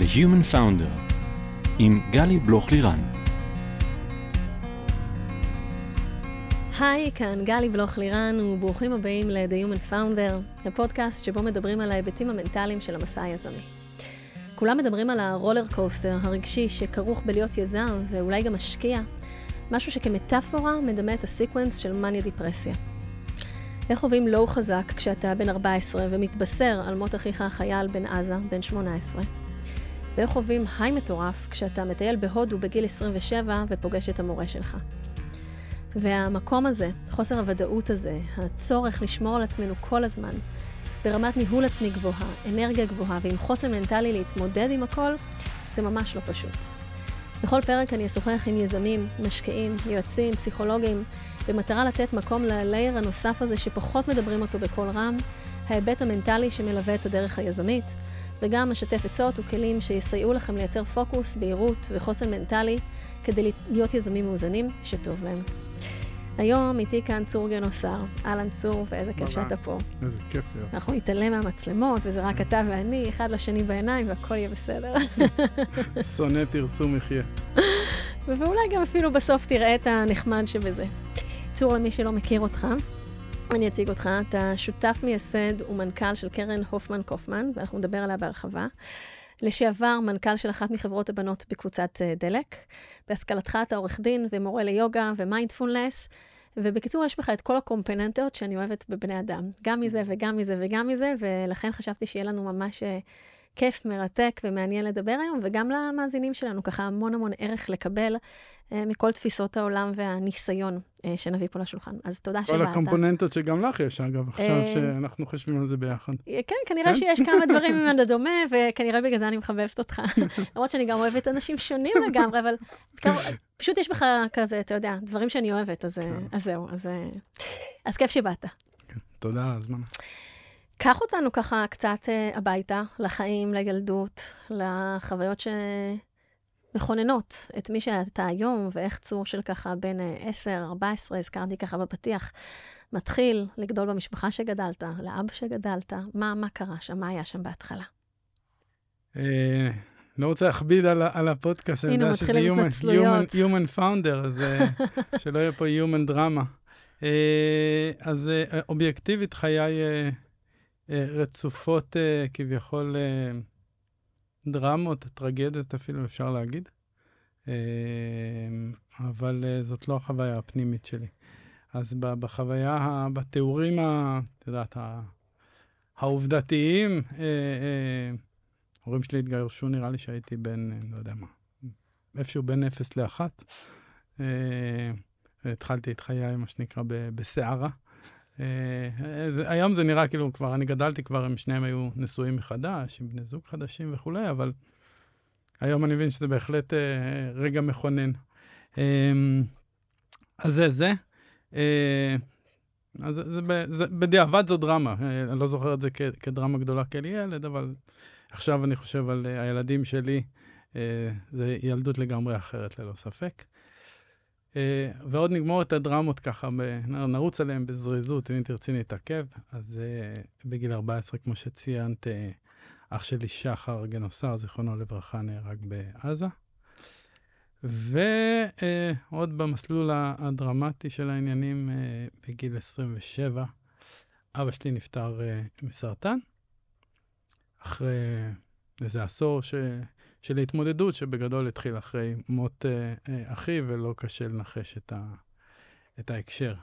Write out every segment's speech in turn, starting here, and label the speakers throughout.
Speaker 1: The Human Founder עם גלי בלוך-לירן.
Speaker 2: היי, כאן גלי בלוך-לירן, וברוכים הבאים ל-The Human Founder, הפודקאסט שבו מדברים על ההיבטים המנטליים של המסע היזמי. כולם מדברים על ה rollercoaster הרגשי שכרוך בלהיות יזם ואולי גם משקיע, משהו שכמטאפורה מדמה את ה sequence של מניה דיפרסיה. איך חווים low חזק כשאתה בן 14 ומתבשר על מות אחיך החייל בעזה, בן 18? ואיך חווים היי מטורף כשאתה מטייל בהודו בגיל 27 ופוגש את המורה שלך? והמקום הזה, חוסר הוודאות הזה, הצורך לשמור על עצמנו כל הזמן, ברמת ניהול עצמי גבוהה, אנרגיה גבוהה ועם חוסן מנטלי להתמודד עם הכל, זה ממש לא פשוט. בכל פרק אני אשוחח עם יזמים, משקיעים, יועצים, פסיכולוגים, במטרה לתת מקום ללייר הנוסף הזה שפחות מדברים אותו בקול רם, ההיבט המנטלי שמלווה את הדרך היזמית, וגם משתף עצות וכלים שיסייעו לכם לייצר פוקוס, בהירות וחוסן מנטלי כדי להיות יזמים מאוזנים שטוב להם. היום איתי כאן צור גנוסר. אהלן צור, ואיזה כיף שאתה פה.
Speaker 3: איזה כיף להיות.
Speaker 2: אנחנו נתעלם מהמצלמות, וזה רק אתה ואני, אחד לשני בעיניים, והכל יהיה בסדר.
Speaker 3: שונא פרסום יחיה.
Speaker 2: ואולי גם אפילו בסוף תראה את הנחמד שבזה. צור, למי שלא מכיר אותך, אני אציג אותך. אתה שותף מייסד ומנכ"ל של קרן הופמן קופמן, ואנחנו נדבר עליה בהרחבה. לשעבר מנכ"ל של אחת מחברות הבנות בקבוצת אה, דלק. בהשכלתך אתה עורך דין ומורה ליוגה ומיינדפולנס, ובקיצור, יש בך את כל הקומפוננטות שאני אוהבת בבני אדם. גם מזה וגם מזה וגם מזה, ולכן חשבתי שיהיה לנו ממש אה, כיף, מרתק ומעניין לדבר היום, וגם למאזינים שלנו, ככה המון המון ערך לקבל מכל תפיסות העולם והניסיון אה, שנביא פה לשולחן. אז תודה שבאת.
Speaker 3: כל הקומפוננטות שגם לך יש, אגב, עכשיו שאנחנו חושבים על זה ביחד.
Speaker 2: כן, כנראה כן? שיש כמה דברים ממנו דומה, וכנראה בגלל זה אני מחבבת אותך. למרות שאני גם אוהבת אנשים שונים לגמרי, אבל פשוט יש בך כזה, אתה יודע, דברים שאני אוהבת, אז, כן. אז זהו, אז, אז כיף שבאת.
Speaker 3: כן, תודה על הזמן.
Speaker 2: קח אותנו ככה קצת הביתה, לחיים, לילדות, לחוויות ש... מכוננות את מי שאתה היום, ואיך צור של ככה בין 10, 14, הזכרתי ככה בפתיח, מתחיל לגדול במשפחה שגדלת, לאבא שגדלת, מה, מה קרה שם, מה היה שם בהתחלה?
Speaker 3: אה, לא רוצה להכביד על, על הפודקאסט, אני יודע שזה human, human, human founder, אז אה, שלא יהיה פה human drama. אה, אז אובייקטיבית חיי רצופות כביכול דרמות, טרגדיות אפילו, אפשר להגיד. אה, אבל אה, זאת לא החוויה הפנימית שלי. אז בחוויה, בתיאורים, את יודעת, העובדתיים, אה, ההורים שלי התגרשו, נראה לי שהייתי בן, לא יודע מה, איפשהו בין 0 ל-1. התחלתי את חיי, מה שנקרא, בסערה. אה, היום זה נראה כאילו כבר, אני גדלתי כבר, הם שניהם היו נשואים מחדש, עם בני זוג חדשים וכולי, אבל היום אני מבין שזה בהחלט אה, רגע מכונן. אה, אז זה זה. אז זה, זה, זה, בדיעבד זו דרמה, אני לא זוכר את זה כ, כדרמה גדולה כאל ילד, אבל עכשיו אני חושב על הילדים שלי, זה ילדות לגמרי אחרת, ללא ספק. Uh, ועוד נגמור את הדרמות ככה, נרוץ עליהן בזריזות, אם תרצי להתעכב. אז uh, בגיל 14, כמו שציינת, uh, אח שלי שחר גנוסר, זיכרונו לברכה, נהרג בעזה. ועוד במסלול הדרמטי של העניינים, בגיל 27, אבא שלי נפטר מסרטן. אחרי איזה עשור ש... של התמודדות, שבגדול התחיל אחרי מות אה, אה, אחי, ולא קשה לנחש את, ה, את ההקשר.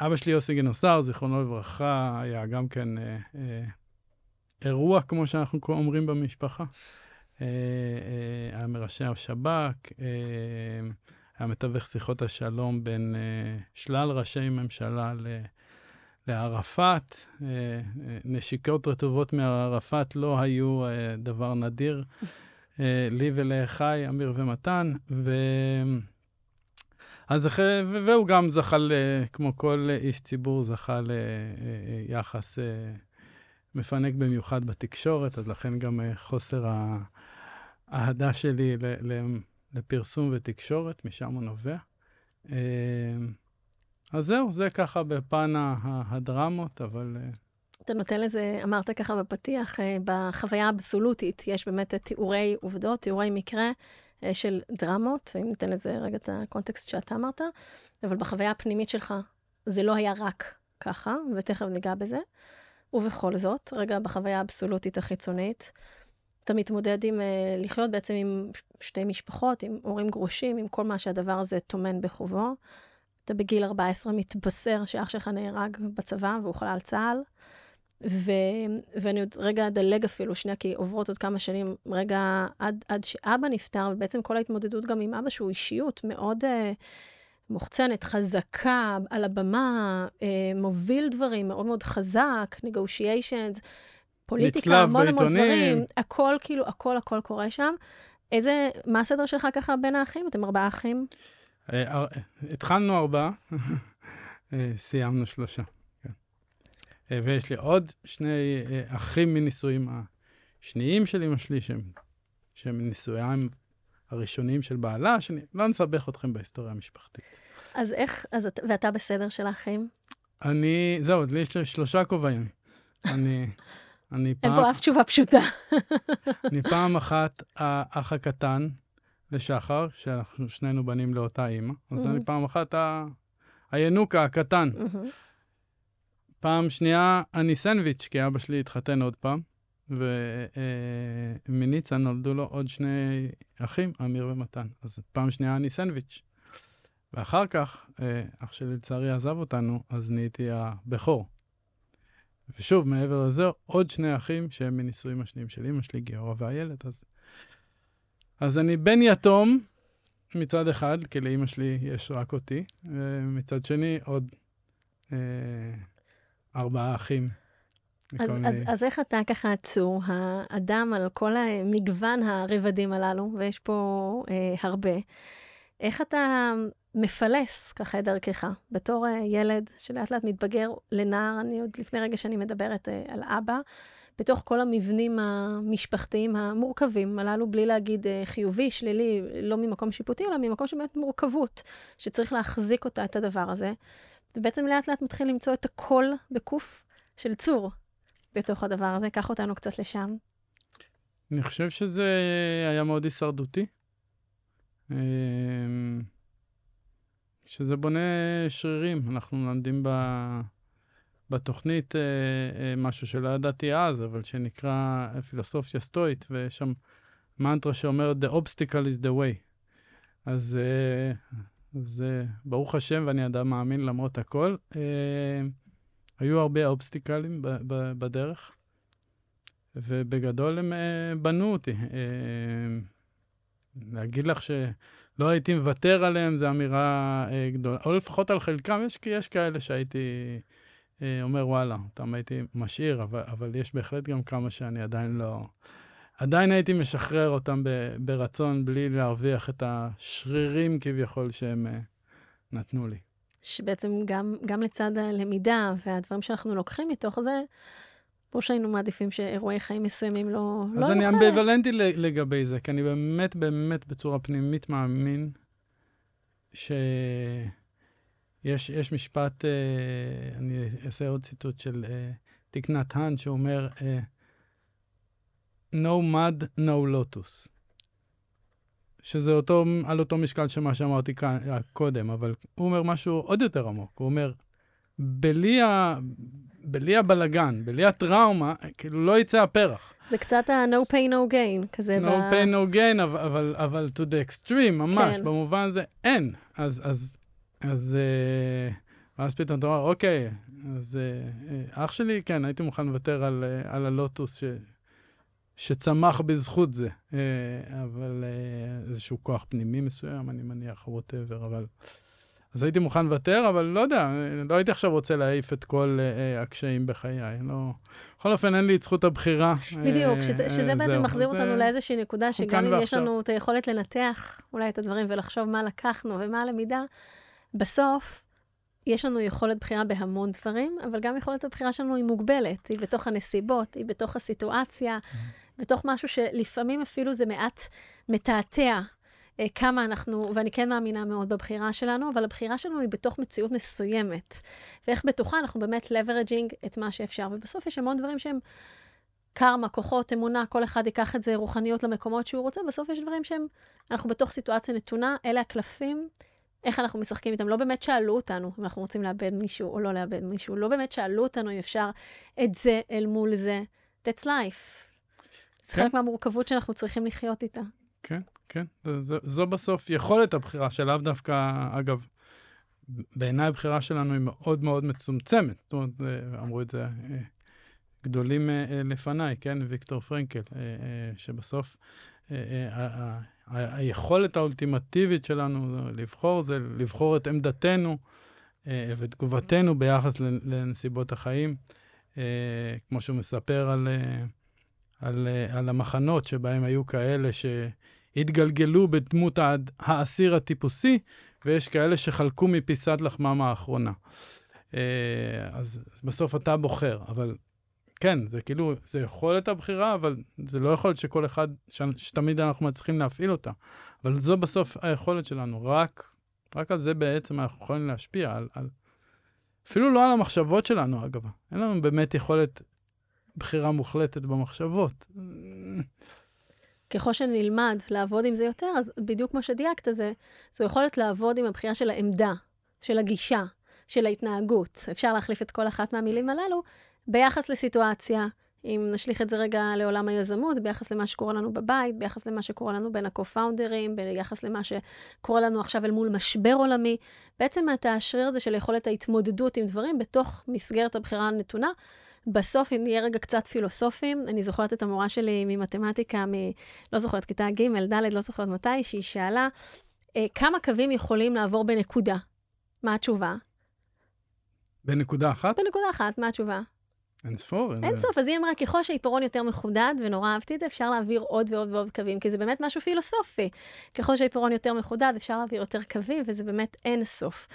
Speaker 3: אבא שלי, יוסי גנוסר, זיכרונו לברכה, היה גם כן אה, אה, אירוע, כמו שאנחנו אומרים במשפחה. אה, אה, היה מראשי השב"כ, אה, היה מתווך שיחות השלום בין אה, שלל ראשי ממשלה ל... לערפאת. אה, אה, נשיקות רטובות מערפאת לא היו אה, דבר נדיר. אה, לי ולאחיי, אמיר ומתן, ו... אז אחרי, והוא גם זכה, כמו כל איש ציבור, זכה ליחס אה, מפנק במיוחד בתקשורת, אז לכן גם אה, חוסר האהדה שלי לפרסום ותקשורת, משם הוא נובע. אז זהו, זה ככה בפן הדרמות, אבל
Speaker 2: אתה נותן לזה, אמרת ככה בפתיח, אה, בחוויה האבסולוטית, יש באמת תיאורי עובדות, תיאורי מקרה אה, של דרמות, אם ניתן לזה רגע את הקונטקסט שאתה אמרת, אבל בחוויה הפנימית שלך זה לא היה רק ככה, ותכף ניגע בזה. ובכל זאת, רגע בחוויה האבסולוטית החיצונית, אתה מתמודד עם uh, לחיות בעצם עם שתי משפחות, עם הורים גרושים, עם כל מה שהדבר הזה טומן בחובו. אתה בגיל 14 מתבשר שאח שלך נהרג בצבא והוא חלל צה"ל. ו... ואני עוד רגע אדלג אפילו, שנייה, כי עוברות עוד כמה שנים, רגע עד, עד שאבא נפטר, ובעצם כל ההתמודדות גם עם אבא, שהוא אישיות מאוד uh, מוחצנת, חזקה, על הבמה, uh, מוביל דברים מאוד מאוד חזק, negotiations, פוליטיקה, המון המון דברים, הכל כאילו, הכל הכל קורה שם. איזה, מה הסדר שלך ככה בין האחים? אתם ארבעה אחים?
Speaker 3: אה, התחלנו ארבעה, סיימנו שלושה. אה, ויש לי עוד שני אה, אחים מנישואים השניים של אמא שלי, שהם, שהם נישואיהם הראשונים של בעלה, שאני לא נסבך אתכם בהיסטוריה המשפחתית.
Speaker 2: אז איך, אז, ואתה בסדר של האחים?
Speaker 3: אני, זהו, לי יש שלושה כובעים. אני, אני
Speaker 2: פעם... אין פה אף תשובה פשוטה.
Speaker 3: אני פעם אחת האח הקטן לשחר, שאנחנו שנינו בנים לאותה אימא, אז אני פעם אחת הינוקה הקטן. פעם שנייה, אני סנדוויץ', כי אבא שלי התחתן עוד פעם, ומניצה נולדו לו עוד שני אחים, אמיר ומתן. אז פעם שנייה אני סנדוויץ'. ואחר כך, אה, אח שלי לצערי עזב אותנו, אז נהייתי הבכור. ושוב, מעבר לזה, עוד שני אחים שהם מנישואים השניים של אמא שלי, גיורא והילד. אז, אז אני בן יתום מצד אחד, כי לאמא שלי יש רק אותי, ומצד שני עוד אה, ארבעה אחים.
Speaker 2: אז, אז, אז איך אתה ככה עצור, האדם על כל מגוון הרבדים הללו, ויש פה אה, הרבה, איך אתה מפלס ככה את דרכך, בתור אה, ילד שלאט לאט מתבגר לנער, אני עוד לפני רגע שאני מדברת אה, על אבא, בתוך כל המבנים המשפחתיים המורכבים הללו, בלי להגיד אה, חיובי, שלילי, לא ממקום שיפוטי, אלא ממקום של באמת מורכבות, שצריך להחזיק אותה, את הדבר הזה. ובעצם לאט לאט מתחיל למצוא את הקול בקוף של צור בתוך הדבר הזה. קח אותנו קצת לשם.
Speaker 3: אני חושב שזה היה מאוד הישרדותי. אמ, שזה בונה שרירים. אנחנו לומדים ב... בתוכנית אה, אה, משהו שלא ידעתי אז, אבל שנקרא פילוסופיה סטואית, ויש שם מנטרה שאומרת The obstacle is the way. אז אה, uh, ברוך השם, ואני אדם מאמין למרות הכל. Uh, היו הרבה אובסטיקלים ב- ב- בדרך, ובגדול הם uh, בנו אותי. Uh, להגיד לך שלא הייתי מוותר עליהם, זו אמירה uh, גדולה. או לפחות על חלקם, יש, יש כאלה שהייתי uh, אומר, וואלה, אותם הייתי משאיר, אבל, אבל יש בהחלט גם כמה שאני עדיין לא... עדיין הייתי משחרר אותם ב, ברצון, בלי להרוויח את השרירים כביכול שהם uh, נתנו לי.
Speaker 2: שבעצם גם, גם לצד הלמידה והדברים שאנחנו לוקחים מתוך זה, ברור שהיינו מעדיפים שאירועי חיים מסוימים לא, לא
Speaker 3: אז אני אמביוולנטי לגבי זה, כי אני באמת, באמת בצורה פנימית מאמין שיש יש משפט, uh, אני אעשה עוד ציטוט של uh, תיק נתן, שאומר, uh, no mud, no lotus. שזה אותו, על אותו משקל של מה שאמרתי כאן, קודם, אבל הוא אומר משהו עוד יותר עמוק. הוא אומר, בלי, ה, בלי הבלגן, בלי הטראומה, כאילו לא יצא הפרח.
Speaker 2: זה קצת ה-no pain, no gain, כזה
Speaker 3: no ב... no pain, no gain, אבל, אבל, אבל to the extreme, ממש, כן. במובן הזה, אין. אז, אז, אז, אה, ואז פתאום אתה אומר, אוקיי, אז אה, אה, אח שלי, כן, הייתי מוכן לוותר על, על הלוטוס ש... שצמח בזכות זה, אה, אבל אה, איזשהו כוח פנימי מסוים, אני מניח, ווטאבר, אבל... אז הייתי מוכן לוותר, אבל לא יודע, לא הייתי עכשיו רוצה להעיף את כל uh, הקשיים בחיי. לא... בכל אופן, אין לי את זכות הבחירה.
Speaker 2: בדיוק, uh, שזה, שזה בעצם זהו. מחזיר אותנו לאיזושהי נקודה, שגם אם ועכשיו. יש לנו את היכולת לנתח אולי את הדברים ולחשוב מה לקחנו ומה הלמידה, בסוף יש לנו יכולת בחירה בהמון דברים, אבל גם יכולת הבחירה שלנו היא מוגבלת, היא בתוך הנסיבות, היא בתוך הסיטואציה. בתוך משהו שלפעמים אפילו זה מעט מתעתע אה, כמה אנחנו, ואני כן מאמינה מאוד בבחירה שלנו, אבל הבחירה שלנו היא בתוך מציאות מסוימת. ואיך בתוכה אנחנו באמת לברג'ינג את מה שאפשר. ובסוף יש המון דברים שהם קרמה, כוחות, אמונה, כל אחד ייקח את זה רוחניות למקומות שהוא רוצה, בסוף יש דברים שהם, אנחנו בתוך סיטואציה נתונה, אלה הקלפים, איך אנחנו משחקים איתם. לא באמת שאלו אותנו אם אנחנו רוצים לאבד מישהו או לא לאבד מישהו. לא באמת שאלו אותנו אם אפשר את זה אל מול זה. That's life. זה
Speaker 3: כן.
Speaker 2: חלק מהמורכבות שאנחנו צריכים לחיות איתה.
Speaker 3: כן, כן. זו, זו, בסוף יכולת הבחירה, שלאו דווקא, אגב, בעיניי הבחירה שלנו היא מאוד מאוד מצומצמת. זאת אומרת, אה, אמרו את זה אה, גדולים אה, לפניי, כן? ויקטור פרנקל, שבסוף היכולת האולטימטיבית שלנו לבחור זה לבחור את עמדתנו ותגובתנו ביחס לנ- לנסיבות החיים. כמו שהוא מספר על, על, אה, על המחנות שבהם היו כאלה שהתגלגלו בדמות האסיר הטיפוסי, ויש כאלה שחלקו מפיסת לחמם האחרונה. אה, אז, אז בסוף אתה בוחר, אבל כן, זה כאילו, זה יכולת הבחירה, אבל זה לא יכולת שכל אחד, ש, שתמיד אנחנו מצליחים להפעיל אותה. אבל זו בסוף היכולת שלנו, רק, רק על זה בעצם אנחנו יכולים להשפיע, על, על, אפילו לא על המחשבות שלנו, אגב. אין לנו באמת יכולת בחירה מוחלטת במחשבות.
Speaker 2: ככל שנלמד לעבוד עם זה יותר, אז בדיוק כמו שדייקת, זה, זו יכולת לעבוד עם הבחירה של העמדה, של הגישה, של ההתנהגות. אפשר להחליף את כל אחת מהמילים הללו ביחס לסיטואציה. אם נשליך את זה רגע לעולם היזמות, ביחס למה שקורה לנו בבית, ביחס למה שקורה לנו בין ה-co-founders, ביחס למה שקורה לנו עכשיו אל מול משבר עולמי. בעצם את השריר הזה של יכולת ההתמודדות עם דברים בתוך מסגרת הבחירה הנתונה. בסוף, אם נהיה רגע קצת פילוסופיים, אני זוכרת את המורה שלי ממתמטיקה, מ... לא זוכרת, כיתה ג', ד', לא זוכרת מתי, שהיא שאלה, אה, כמה קווים יכולים לעבור בנקודה? מה התשובה?
Speaker 3: בנקודה אחת?
Speaker 2: בנקודה אחת, מה התשובה?
Speaker 3: אין ספור.
Speaker 2: אין סוף, אז היא אמרה, ככל שהעיפרון יותר מחודד, ונורא אהבתי את זה, אפשר להעביר עוד ועוד ועוד קווים, כי זה באמת משהו פילוסופי. ככל שהעיפרון יותר מחודד, אפשר להעביר יותר קווים, וזה באמת אין סוף.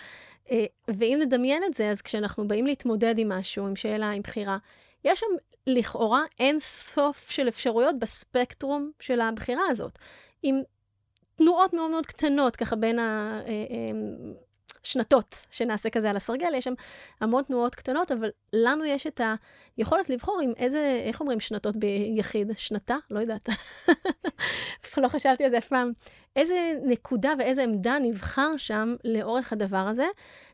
Speaker 2: אה, ואם נדמיין את זה, אז כשאנחנו באים להתמודד עם משהו, עם שאלה, עם בחירה, יש שם לכאורה אין סוף של אפשרויות בספקטרום של הבחירה הזאת. עם תנועות מאוד מאוד קטנות, ככה בין השנתות שנעשה כזה על הסרגל, יש שם המון תנועות קטנות, אבל לנו יש את היכולת לבחור עם איזה, איך אומרים שנתות ביחיד? שנתה? לא יודעת. לא חשבתי על זה אף פעם. איזה נקודה ואיזה עמדה נבחר שם לאורך הדבר הזה,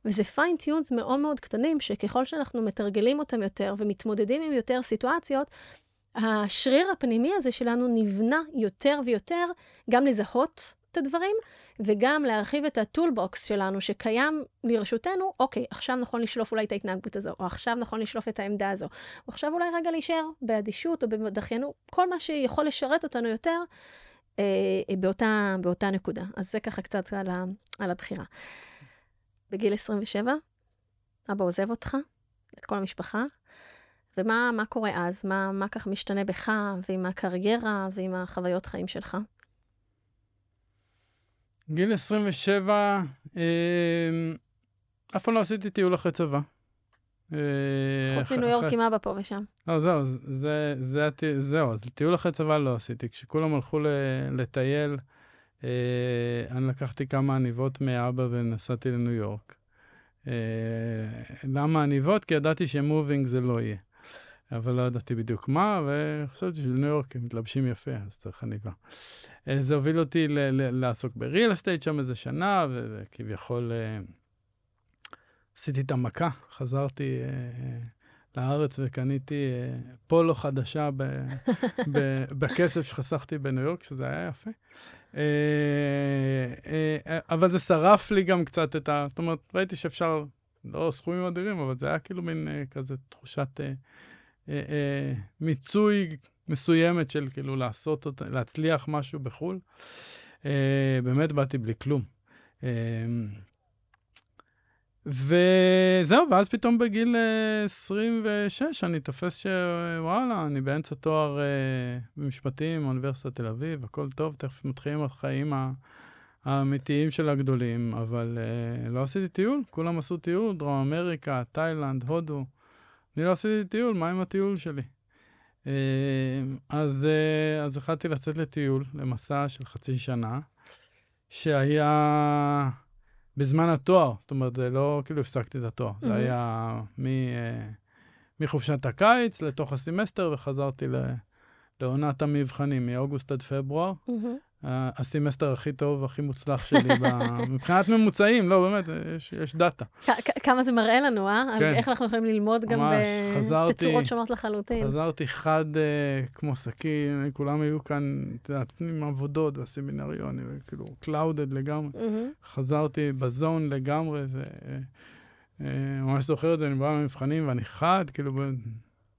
Speaker 2: וזה fine tunes מאוד מאוד קטנים, שככל שאנחנו מתרגלים אותם יותר ומתמודדים עם יותר סיטואציות, השריר הפנימי הזה שלנו נבנה יותר ויותר גם לזהות את הדברים, וגם להרחיב את ה toolbox שלנו שקיים לרשותנו, אוקיי, עכשיו נכון לשלוף אולי את ההתנהגות הזו, או עכשיו נכון לשלוף את העמדה הזו, או עכשיו אולי רגע להישאר באדישות או בדחיינות, כל מה שיכול לשרת אותנו יותר אה, באותה, באותה נקודה. אז זה ככה קצת על, ה, על הבחירה. בגיל 27, אבא עוזב אותך, את כל המשפחה, ומה מה קורה אז? מה, מה כך משתנה בך ועם הקריירה ועם החוויות חיים שלך?
Speaker 3: גיל 27, אה, אף פעם לא עשיתי טיול אחרי צבא. אה,
Speaker 2: חוץ מניו יורק עם אבא פה ושם.
Speaker 3: לא, זהו, זה, זה, הט- זהו, אז טיול אחרי צבא לא עשיתי. כשכולם הלכו ל- לטייל, אה, אני לקחתי כמה עניבות מאבא ונסעתי לניו יורק. אה, למה עניבות? כי ידעתי שמובינג זה לא יהיה. אבל לא ידעתי בדיוק מה, וחשבתי שבניו יורק הם מתלבשים יפה, אז צריך עניבה. אה, זה הוביל אותי ל- ל- לעסוק בריל אסטייט שם איזה שנה, וכביכול אה, עשיתי את המכה, חזרתי אה, לארץ וקניתי פולו חדשה ב, ב, בכסף שחסכתי בניו יורק, שזה היה יפה. אבל זה שרף לי גם קצת את ה... זאת אומרת, ראיתי שאפשר, לא סכומים אדירים, אבל זה היה כאילו מין כזה תחושת מיצוי מסוימת של כאילו לעשות, להצליח משהו בחו"ל. אה, באמת באתי בלי כלום. אה, וזהו, ואז פתאום בגיל אה, 26 אני תופס שוואלה, אני באמצע תואר אה, במשפטים, אוניברסיטת תל אביב, הכל טוב, תכף מתחילים החיים האמיתיים של הגדולים, אבל אה, לא עשיתי טיול, כולם עשו טיול, דרום אמריקה, תאילנד, הודו. אני לא עשיתי טיול, מה עם הטיול שלי? אה, אז, אה, אז החלטתי לצאת לטיול, למסע של חצי שנה, שהיה בזמן התואר. זאת אומרת, זה לא כאילו הפסקתי את התואר. זה
Speaker 2: מהמם.
Speaker 3: היה מ, אה, מחופשת הקיץ לתוך הסמסטר, וחזרתי ל, לעונת המבחנים, מאוגוסט עד פברואר.
Speaker 2: מהמם.
Speaker 3: הסמסטר הכי טוב, הכי מוצלח שלי, ב- מבחינת ממוצעים, לא, באמת, יש, יש דאטה.
Speaker 2: כמה זה מראה לנו, אה?
Speaker 3: כן.
Speaker 2: איך אנחנו יכולים ללמוד גם
Speaker 3: ממש,
Speaker 2: ב-
Speaker 3: חזרתי-
Speaker 2: בצורות שונות לחלוטין.
Speaker 3: חזרתי חד אה, כמו סכין, כולם היו כאן, את יודעת, עם עבודות והסמינריונים, כאילו, clouded לגמרי.
Speaker 2: מהמם.
Speaker 3: חזרתי ב zone לגמרי, וממש זוכר את זה, אני בא למבחנים ואני חד, כאילו, ב-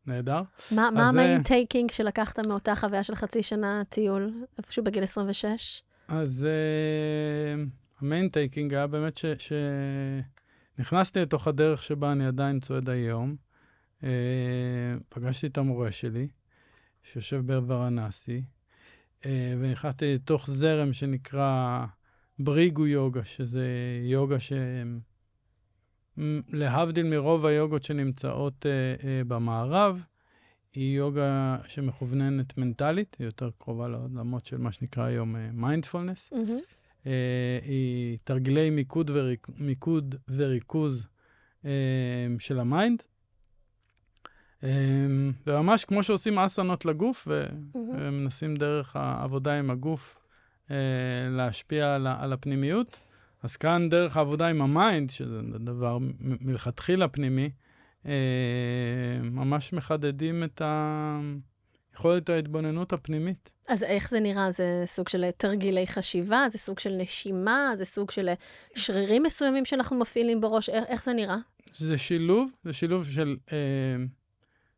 Speaker 3: נהדר.
Speaker 2: מה
Speaker 3: ה
Speaker 2: main
Speaker 3: אה,
Speaker 2: taking שלקחת מאותה חוויה של חצי שנה טיול, איפשהו בגיל 26?
Speaker 3: אז uh, ה main taking היה באמת ש... שנכנסתי לתוך הדרך שבה אני עדיין צועד היום. Uh, פגשתי את המורה שלי, שיושב בווראנסי, uh, ונכנסתי לתוך זרם שנקרא Bhrigu יוגה, שזה יוגה ש... להבדיל מרוב היוגות שנמצאות uh, uh, במערב, היא יוגה שמכווננת מנטלית, היא יותר קרובה לעולמות של מה שנקרא היום מיינדפולנס.
Speaker 2: מהמם.
Speaker 3: Uh, היא תרגילי מיקוד, וריק, מיקוד וריכוז uh, של ה mind. Um, וממש כמו שעושים אסנות לגוף. ומנסים דרך העבודה עם הגוף uh, להשפיע על, על הפנימיות. אז כאן דרך העבודה עם ה mind, שזה דבר מלכתחילה פנימי, uh, ממש מחדדים את ה... יכולת ההתבוננות הפנימית.
Speaker 2: אז איך זה נראה? זה סוג של תרגילי חשיבה? זה סוג של נשימה? זה סוג של שרירים מסוימים שאנחנו מפעילים בראש? איך, איך זה נראה?
Speaker 3: זה שילוב, זה שילוב של אה,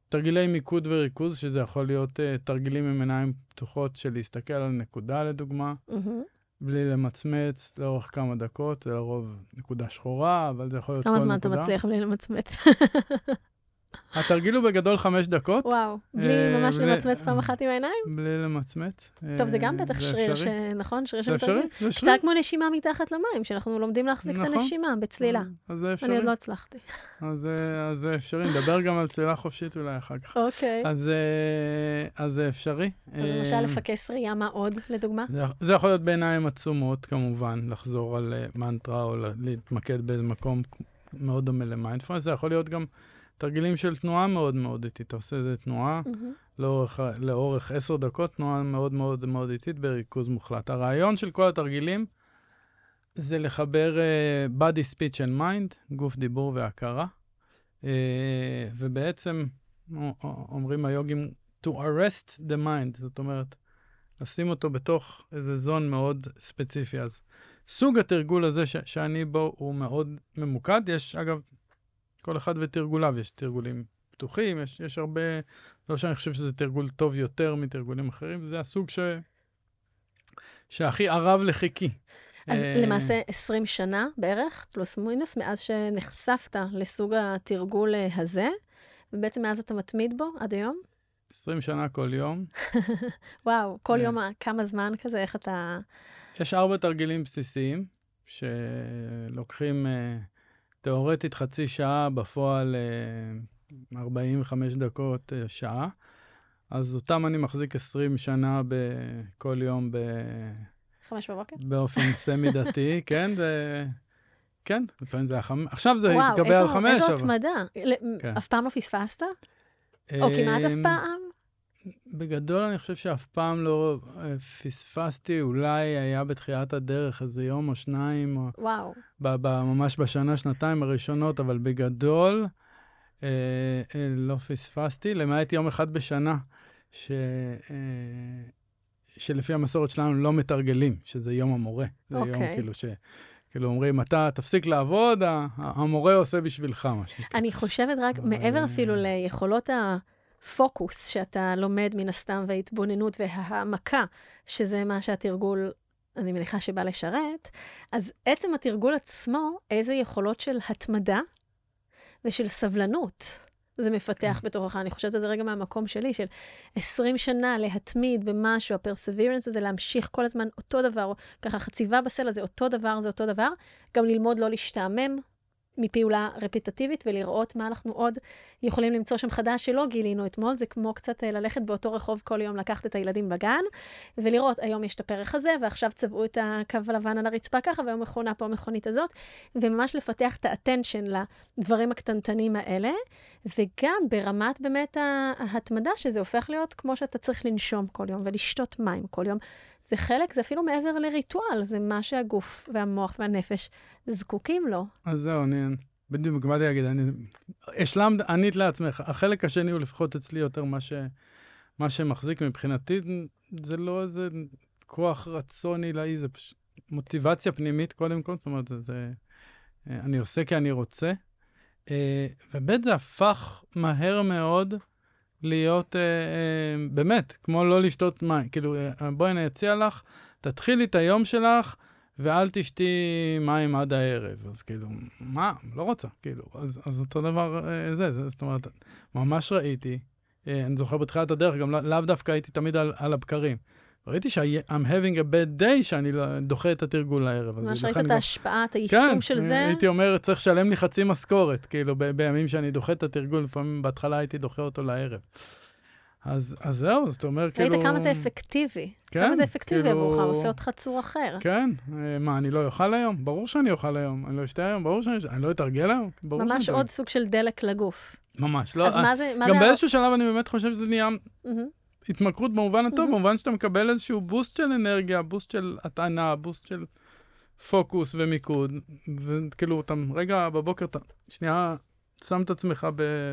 Speaker 3: תרגילי מיקוד וריכוז, שזה יכול להיות אה, תרגילים עם עיניים פתוחות של להסתכל על נקודה, לדוגמה,
Speaker 2: מהמם.
Speaker 3: בלי למצמץ לאורך כמה דקות, זה לרוב נקודה שחורה, אבל זה יכול להיות כל
Speaker 2: כמה
Speaker 3: נקודה.
Speaker 2: זמן אתה מצליח בלי למצמץ?
Speaker 3: התרגיל הוא בגדול חמש דקות,
Speaker 2: וואו, בלי
Speaker 3: אה,
Speaker 2: ממש
Speaker 3: בלי-
Speaker 2: למצמץ פעם אחת עם העיניים?
Speaker 3: בלי למצמץ.
Speaker 2: טוב, זה
Speaker 3: אה,
Speaker 2: גם בטח שריר.
Speaker 3: אפשרי.
Speaker 2: נכון? שריר
Speaker 3: זה
Speaker 2: שמתרגם.
Speaker 3: אפשרי, זה
Speaker 2: קצת
Speaker 3: אפשרי.
Speaker 2: כמו נשימה מתחת למים, שאנחנו לומדים להחזיק את
Speaker 3: נכון.
Speaker 2: הנשימה בצלילה.
Speaker 3: אז זה
Speaker 2: אני
Speaker 3: אפשרי.
Speaker 2: עוד לא הצלחתי.
Speaker 3: אז זה- זה אפשרי, נדבר גם על צלילה חופשית אולי אחר כך.
Speaker 2: אוקיי.
Speaker 3: אז אה, זה אפשרי.
Speaker 2: אז למשל
Speaker 3: אה,
Speaker 2: לפקס ראייה, מה עוד, לדוגמה?
Speaker 3: זה, זה יכול להיות בעיניים עצומות, כמובן, לחזור על מנטרה או לה- להתמקד באיזה מקום מאוד דומה למיינדפולנס. זה יכול להיות גם תרגילים של תנועה מאוד מאוד איטית. אתה עושה איזה תנועה. לאורך, לאורך עשר דקות, תנועה מאוד מאוד מאוד איטית בריכוז מוחלט. הרעיון של כל התרגילים זה לחבר uh, body, speech and mind, גוף, דיבור והכרה. Uh, ובעצם אומרים היוגים to arrest the mind, זאת אומרת, לשים אותו בתוך איזה זון מאוד ספציפי. אז סוג התרגול הזה ש- שאני בו הוא מאוד ממוקד. יש, אגב, כל אחד ותרגוליו, יש תרגולים פתוחים, יש, יש הרבה, לא שאני חושב שזה תרגול טוב יותר מתרגולים אחרים, זה הסוג ש... שהכי ערב לחיקי.
Speaker 2: אז
Speaker 3: אה,
Speaker 2: למעשה 20 שנה בערך, פלוס מינוס, מאז שנחשפת לסוג התרגול אה, הזה, ובעצם מאז אתה מתמיד בו עד היום?
Speaker 3: 20 שנה כל יום.
Speaker 2: וואו, כל
Speaker 3: כן.
Speaker 2: יום, ה- כמה זמן כזה, איך אתה...
Speaker 3: יש ארבע תרגילים בסיסיים, שלוקחים אה, תיאורטית חצי שעה, בפועל אה, 45 דקות, אה, שעה. אז אותם אני מחזיק 20 שנה בכל יום ב...
Speaker 2: חמש בבוקר?
Speaker 3: באופן סמי-דתי, כן? זה... כן, לפעמים זה היה חמש, עכשיו זה
Speaker 2: וואו,
Speaker 3: התקבע על
Speaker 2: איזו-
Speaker 3: חמש,
Speaker 2: איזו
Speaker 3: אבל...
Speaker 2: התמדה.
Speaker 3: כן.
Speaker 2: אף פעם לא פספסת? או כמעט אף
Speaker 3: אמ,
Speaker 2: פעם?
Speaker 3: בגדול אני חושב שאף פעם לא אה, פספסתי, אולי היה בתחילת הדרך איזה יום או שניים, או
Speaker 2: וואו.
Speaker 3: ב- ב- ממש בשנה, שנתיים הראשונות, אבל בגדול אה, אה, לא פספסתי, למעט יום אחד בשנה, ש, אה, שלפי המסורת שלנו לא מתרגלים, שזה יום המורה. זה יום
Speaker 2: אוקיי.
Speaker 3: כאילו ש... כאילו אומרים, אתה תפסיק לעבוד, ה- המורה עושה בשבילך, מה שנקרא.
Speaker 2: אני חושבת רק, מעבר
Speaker 3: אה,
Speaker 2: אפילו ליכולות הפוקוס שאתה לומד מן הסתם, וההתבוננות וההעמקה, שזה מה שהתרגול, אני מניחה שבא לשרת, אז עצם התרגול עצמו, איזה יכולות של התמדה ושל סבלנות זה מפתח בתוכך. אני חושבת על זה רגע מהמקום שלי, של 20 שנה להתמיד במשהו, הפרסבירנס הזה, להמשיך כל הזמן אותו דבר, ככה חציבה בסלע זה אותו דבר, זה אותו דבר, גם ללמוד לא להשתעמם מפעולה רפיטטיבית ולראות מה אנחנו עוד יכולים למצוא שם חדש שלא גילינו אתמול. זה כמו קצת אה, ללכת באותו רחוב כל יום, לקחת את הילדים בגן, ולראות, היום יש את הפרח הזה, ועכשיו צבעו את הקו הלבן על הרצפה ככה, והיום מכונה פה המכונית הזאת, וממש לפתח את האטנשן לדברים הקטנטנים האלה, וגם ברמת באמת ההתמדה, שזה הופך להיות כמו שאתה צריך לנשום כל יום ולשתות מים כל יום. זה חלק, זה אפילו מעבר לריטואל, זה מה שהגוף והמוח והנפש זקוקים לו.
Speaker 3: אז זהו, אני בדיוק באתי להגיד, אני... השלמת, ענית לעצמך. החלק השני הוא לפחות אצלי יותר מה, ש... מה שמחזיק מבחינתי, זה לא איזה כוח רצון עילאי, זה פשוט מוטיבציה פנימית קודם כל, זאת אומרת, זה... אני עושה כי אני רוצה. אה, וב' זה הפך מהר מאוד להיות, אה, אה, באמת, כמו לא לשתות מים. כאילו, בואי אני אציע לך, תתחילי את היום שלך, ואל תשתי מים עד הערב. אז כאילו, מה? לא רוצה, כאילו. אז, אז אותו דבר אה, זה, זה, זאת אומרת, ממש ראיתי, אה, אני זוכר בתחילת הדרך, גם לא, לאו דווקא הייתי תמיד על, על הבקרים. ראיתי ש-I'm having a bad day, שאני לא, דוחה את התרגול לערב.
Speaker 2: ממש ראית את ההשפעה, את היישום
Speaker 3: כן,
Speaker 2: של זה?
Speaker 3: כן, הייתי אומר, צריך לשלם לי חצי משכורת, כאילו, ב- בימים שאני דוחה את התרגול, לפעמים בהתחלה הייתי דוחה אותו לערב. אז, אז זהו, זאת אומרת, כאילו...
Speaker 2: ראית כמה זה אפקטיבי. כן, כמה זה אפקטיבי כאילו... עבורך, עושה אותך צור אחר.
Speaker 3: כן, אה, מה, אני לא אוכל היום? ברור שאני אוכל היום. אני לא אשתה היום? ברור שאני... אני לא אתרגל היום? ברור שאני...
Speaker 2: ממש עוד סוג של דלק לגוף.
Speaker 3: ממש, לא...
Speaker 2: אז מה זה... מה
Speaker 3: גם
Speaker 2: זה...
Speaker 3: באיזשהו שלב אני באמת חושב שזה נהיה
Speaker 2: Mm-hmm.
Speaker 3: התמכרות במובן הטוב,
Speaker 2: Mhm.
Speaker 3: במובן שאתה מקבל איזשהו boost של אנרגיה, boost של הטענה, boost של פוקוס ומיקוד, וכאילו, אתה רגע בבוקר, אתה שנייה שם את עצמך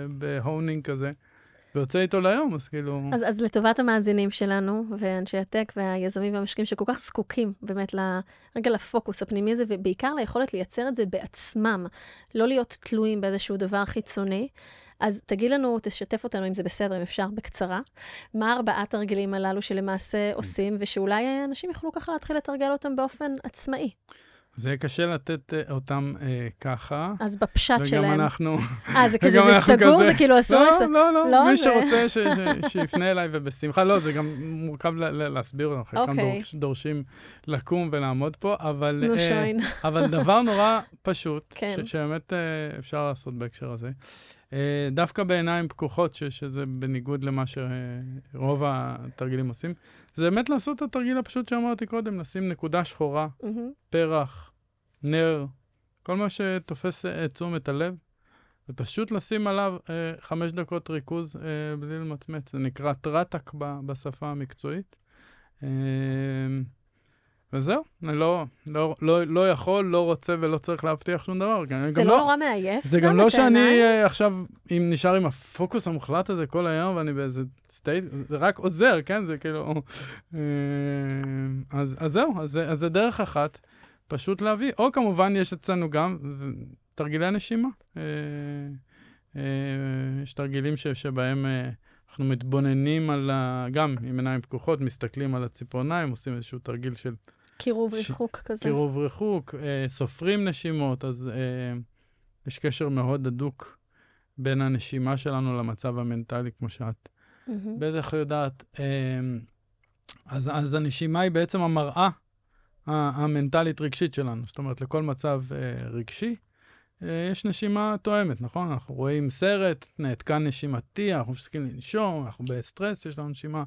Speaker 3: ב honing כזה, ויוצא איתו ליום, אז כאילו...
Speaker 2: אז, אז לטובת המאזינים שלנו, ואנשי הטק והיזמים והמשקיעים שכל כך זקוקים באמת רגע לפוקוס הפנימי הזה, ובעיקר ליכולת לייצר את זה בעצמם, לא להיות תלויים באיזשהו דבר חיצוני. אז תגיד לנו, תשתף אותנו, אם זה בסדר, אם אפשר, בקצרה, מה ארבעת תרגילים הללו שלמעשה עושים, ושאולי אנשים יוכלו ככה להתחיל לתרגל אותם באופן עצמאי.
Speaker 3: זה קשה לתת אה, אותם אה, ככה.
Speaker 2: אז בפשט
Speaker 3: וגם
Speaker 2: שלהם.
Speaker 3: אנחנו...
Speaker 2: אה, זה כזה,
Speaker 3: וגם
Speaker 2: זה סגור?
Speaker 3: כזה-
Speaker 2: זה כאילו אסור
Speaker 3: לא,
Speaker 2: לס...
Speaker 3: לא, לא,
Speaker 2: לא,
Speaker 3: מי
Speaker 2: זה-
Speaker 3: שרוצה ש- ש- שיפנה אליי ובשמחה. לא, זה גם מורכב ל- ל- להסביר, אנחנו חלקם
Speaker 2: אוקיי.
Speaker 3: דורש- דורשים לקום ולעמוד פה, אבל...
Speaker 2: נו
Speaker 3: אה,
Speaker 2: שוין.
Speaker 3: אבל דבר נורא פשוט,
Speaker 2: כן.
Speaker 3: ש- שבאמת אה, אפשר לעשות בהקשר הזה. אה, דווקא בעיניים פקוחות, ש- שזה בניגוד למה שרוב התרגילים עושים, זה באמת לעשות את התרגיל הפשוט שאמרתי קודם, לשים נקודה שחורה,
Speaker 2: מהמם.
Speaker 3: פרח, נר, כל מה שתופס אה, את תשומת הלב, ופשוט לשים עליו אה, חמש דקות ריכוז אה, בלי למצמץ. זה נקרא טרטק ב- בשפה המקצועית. אה, וזהו, אני לא, לא, לא, לא יכול, לא רוצה ולא צריך להבטיח שום דבר.
Speaker 2: זה
Speaker 3: גם
Speaker 2: לא נורא מעייף?
Speaker 3: זה גם לא שאני? אה, עכשיו, אם נשאר עם הפוקוס המוחלט הזה כל היום ואני באיזה סטייט, זה רק עוזר, כן? זה כאילו... אה, אז, אז זהו, אז, אז זה דרך אחת, פשוט להביא. או כמובן, יש אצלנו גם תרגילי נשימה. אה, יש תרגילים ש, שבהם אנחנו מתבוננים על ה... גם עם עיניים פקוחות, מסתכלים על הציפורניים, עושים איזשהו תרגיל של
Speaker 2: קירוב
Speaker 3: ש-
Speaker 2: ריחוק כזה.
Speaker 3: קירוב ריחוק, אה, סופרים נשימות, אז אה, יש קשר מאוד הדוק בין הנשימה שלנו למצב המנטלי, כמו שאת
Speaker 2: מהמם.
Speaker 3: בטח יודעת. אה, אז, אז הנשימה היא בעצם המראה המנטלית-רגשית שלנו. זאת אומרת, לכל מצב אה, רגשי אה, יש נשימה תואמת, נכון? אנחנו רואים סרט, נעתקן נשימתי, אנחנו מפסיקים לנשום, אנחנו בסטרס, יש לנו נשימה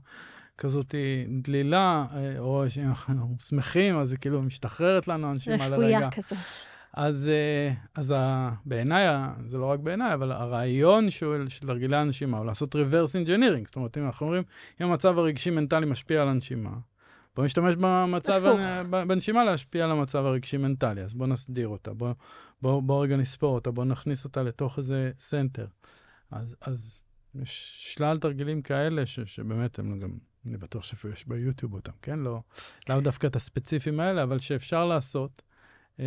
Speaker 3: כזאת דלילה, אה, או שאנחנו שמחים, אז זה כאילו משתחררת לנו הנשימה לרגע.
Speaker 2: רפויה כזה.
Speaker 3: אז, אה, אז בעיניי, זה לא רק בעיניי, אבל הרעיון של, של תרגילי הנשימה הוא לעשות reverse engineering. זאת אומרת, אם אנחנו אומרים, אם המצב הרגשי-מנטלי משפיע על הנשימה, בואו נשתמש במצב, בנשימה להשפיע על המצב הרגשי-מנטלי. אז בואו נסדיר אותה, בואו בוא, בוא רגע נספור אותה, בואו נכניס אותה לתוך איזה center. אז, אז יש שלל תרגילים כאלה, ש, שבאמת הם גם, אני בטוח שאפילו יש ביוטיוב אותם, כן? לא, לאו דווקא את הספציפיים האלה, אבל שאפשר לעשות. אה,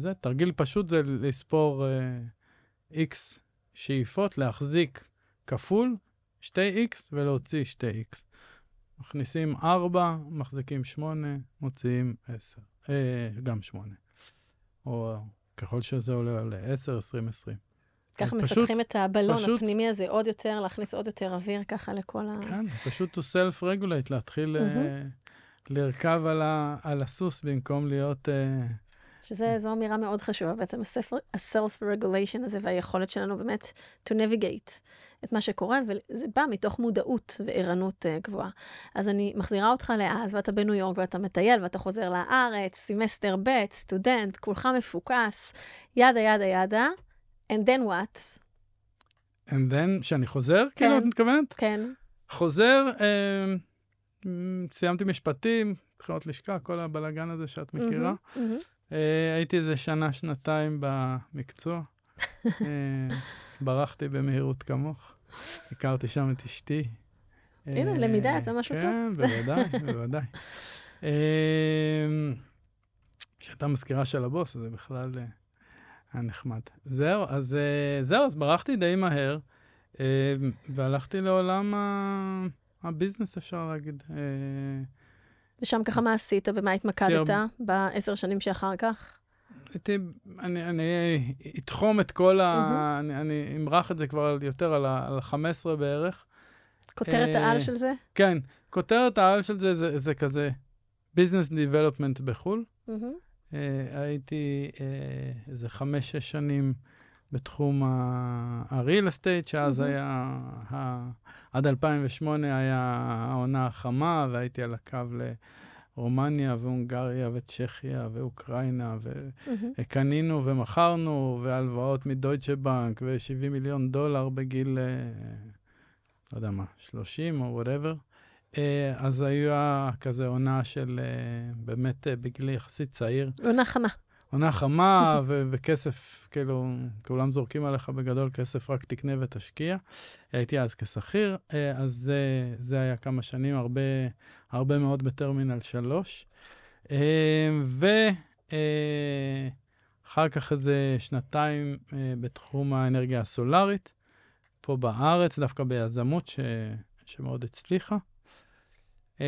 Speaker 3: זה, תרגיל פשוט זה לספור אה, x שאיפות, להחזיק כפול 2x ולהוציא 2x. מכניסים 4, מחזיקים 8, מוציאים 10. אה, גם 8. או ככל שזה עולה ל-10, 20, 20.
Speaker 2: ככה
Speaker 3: פשוט-
Speaker 2: מפתחים את הבלון
Speaker 3: פשוט-
Speaker 2: הפנימי הזה עוד יותר, להכניס עוד יותר אוויר ככה לכל ה...
Speaker 3: כן, פשוט to self-regulate, להתחיל אה,
Speaker 2: מהמם.
Speaker 3: לרכב על, ה, על הסוס במקום להיות אה,
Speaker 2: שזו אמירה מאוד חשובה, בעצם ה-self-regulation הזה והיכולת שלנו באמת to navigate את מה שקורה, וזה בא מתוך מודעות וערנות uh, גבוהה. אז אני מחזירה אותך לאז, ואתה בניו יורק, ואתה מטייל, ואתה חוזר לארץ, סמסטר ב', סטודנט, כולך מפוקס, ידה ידה ידה, and then what?
Speaker 3: and then, כשאני חוזר,
Speaker 2: כן.
Speaker 3: כאילו, את מתכוונת?
Speaker 2: כן.
Speaker 3: חוזר, אה, סיימתי משפטים, בחירות לשכה, כל הבלגן הזה שאת מכירה.
Speaker 2: מהמם, מהמם.
Speaker 3: אה, הייתי איזה שנה, שנתיים במקצוע. אה, ברחתי במהירות כמוך. הכרתי שם את אשתי.
Speaker 2: הנה,
Speaker 3: אה,
Speaker 2: למידה יצא משהו טוב.
Speaker 3: כן, בוודאי, בוודאי. אה, כשהייתה מזכירה של הבוס, זה בכלל אה, היה נחמד. זהו, אז אה, זהו, אז ברחתי די מהר, אה, והלכתי לעולם ה- הביזנס, אפשר להגיד. אה,
Speaker 2: ושם ככה מה עשית? במה התמקדת בעשר שנים שאחר כך?
Speaker 3: הייתי, אני, אני אתחום את כל ה... אני, אני אמרח את זה כבר יותר על ה-15 בערך.
Speaker 2: כותרת
Speaker 3: אה,
Speaker 2: העל של זה?
Speaker 3: כן, כותרת העל של זה זה, זה כזה Business Development בחו"ל. Uh, הייתי uh, איזה חמש-שש שנים בתחום ה- ה-real estate, שאז
Speaker 2: מהמם.
Speaker 3: היה, ה- עד 2008 היה העונה החמה, והייתי על הקו לרומניה והונגריה וצ'כיה ואוקראינה. וקנינו ומכרנו, והלוואות מדויטשה בנק, ו-70 מיליון דולר בגיל, אה, לא יודע מה, 30 או וואטאבר. אז היה כזה עונה של אה, באמת אה, בגיל יחסית צעיר.
Speaker 2: עונה חמה.
Speaker 3: עונה חמה ו- וכסף, כאילו, כולם זורקים עליך בגדול כסף, רק תקנה ותשקיע. הייתי אז כשכיר, אה, אז זה, זה היה כמה שנים, הרבה, הרבה מאוד בטרמינל 3. ואחר כך איזה שנתיים אה, בתחום האנרגיה הסולארית, פה בארץ, דווקא ביזמות ש, שמאוד הצליחה. אה,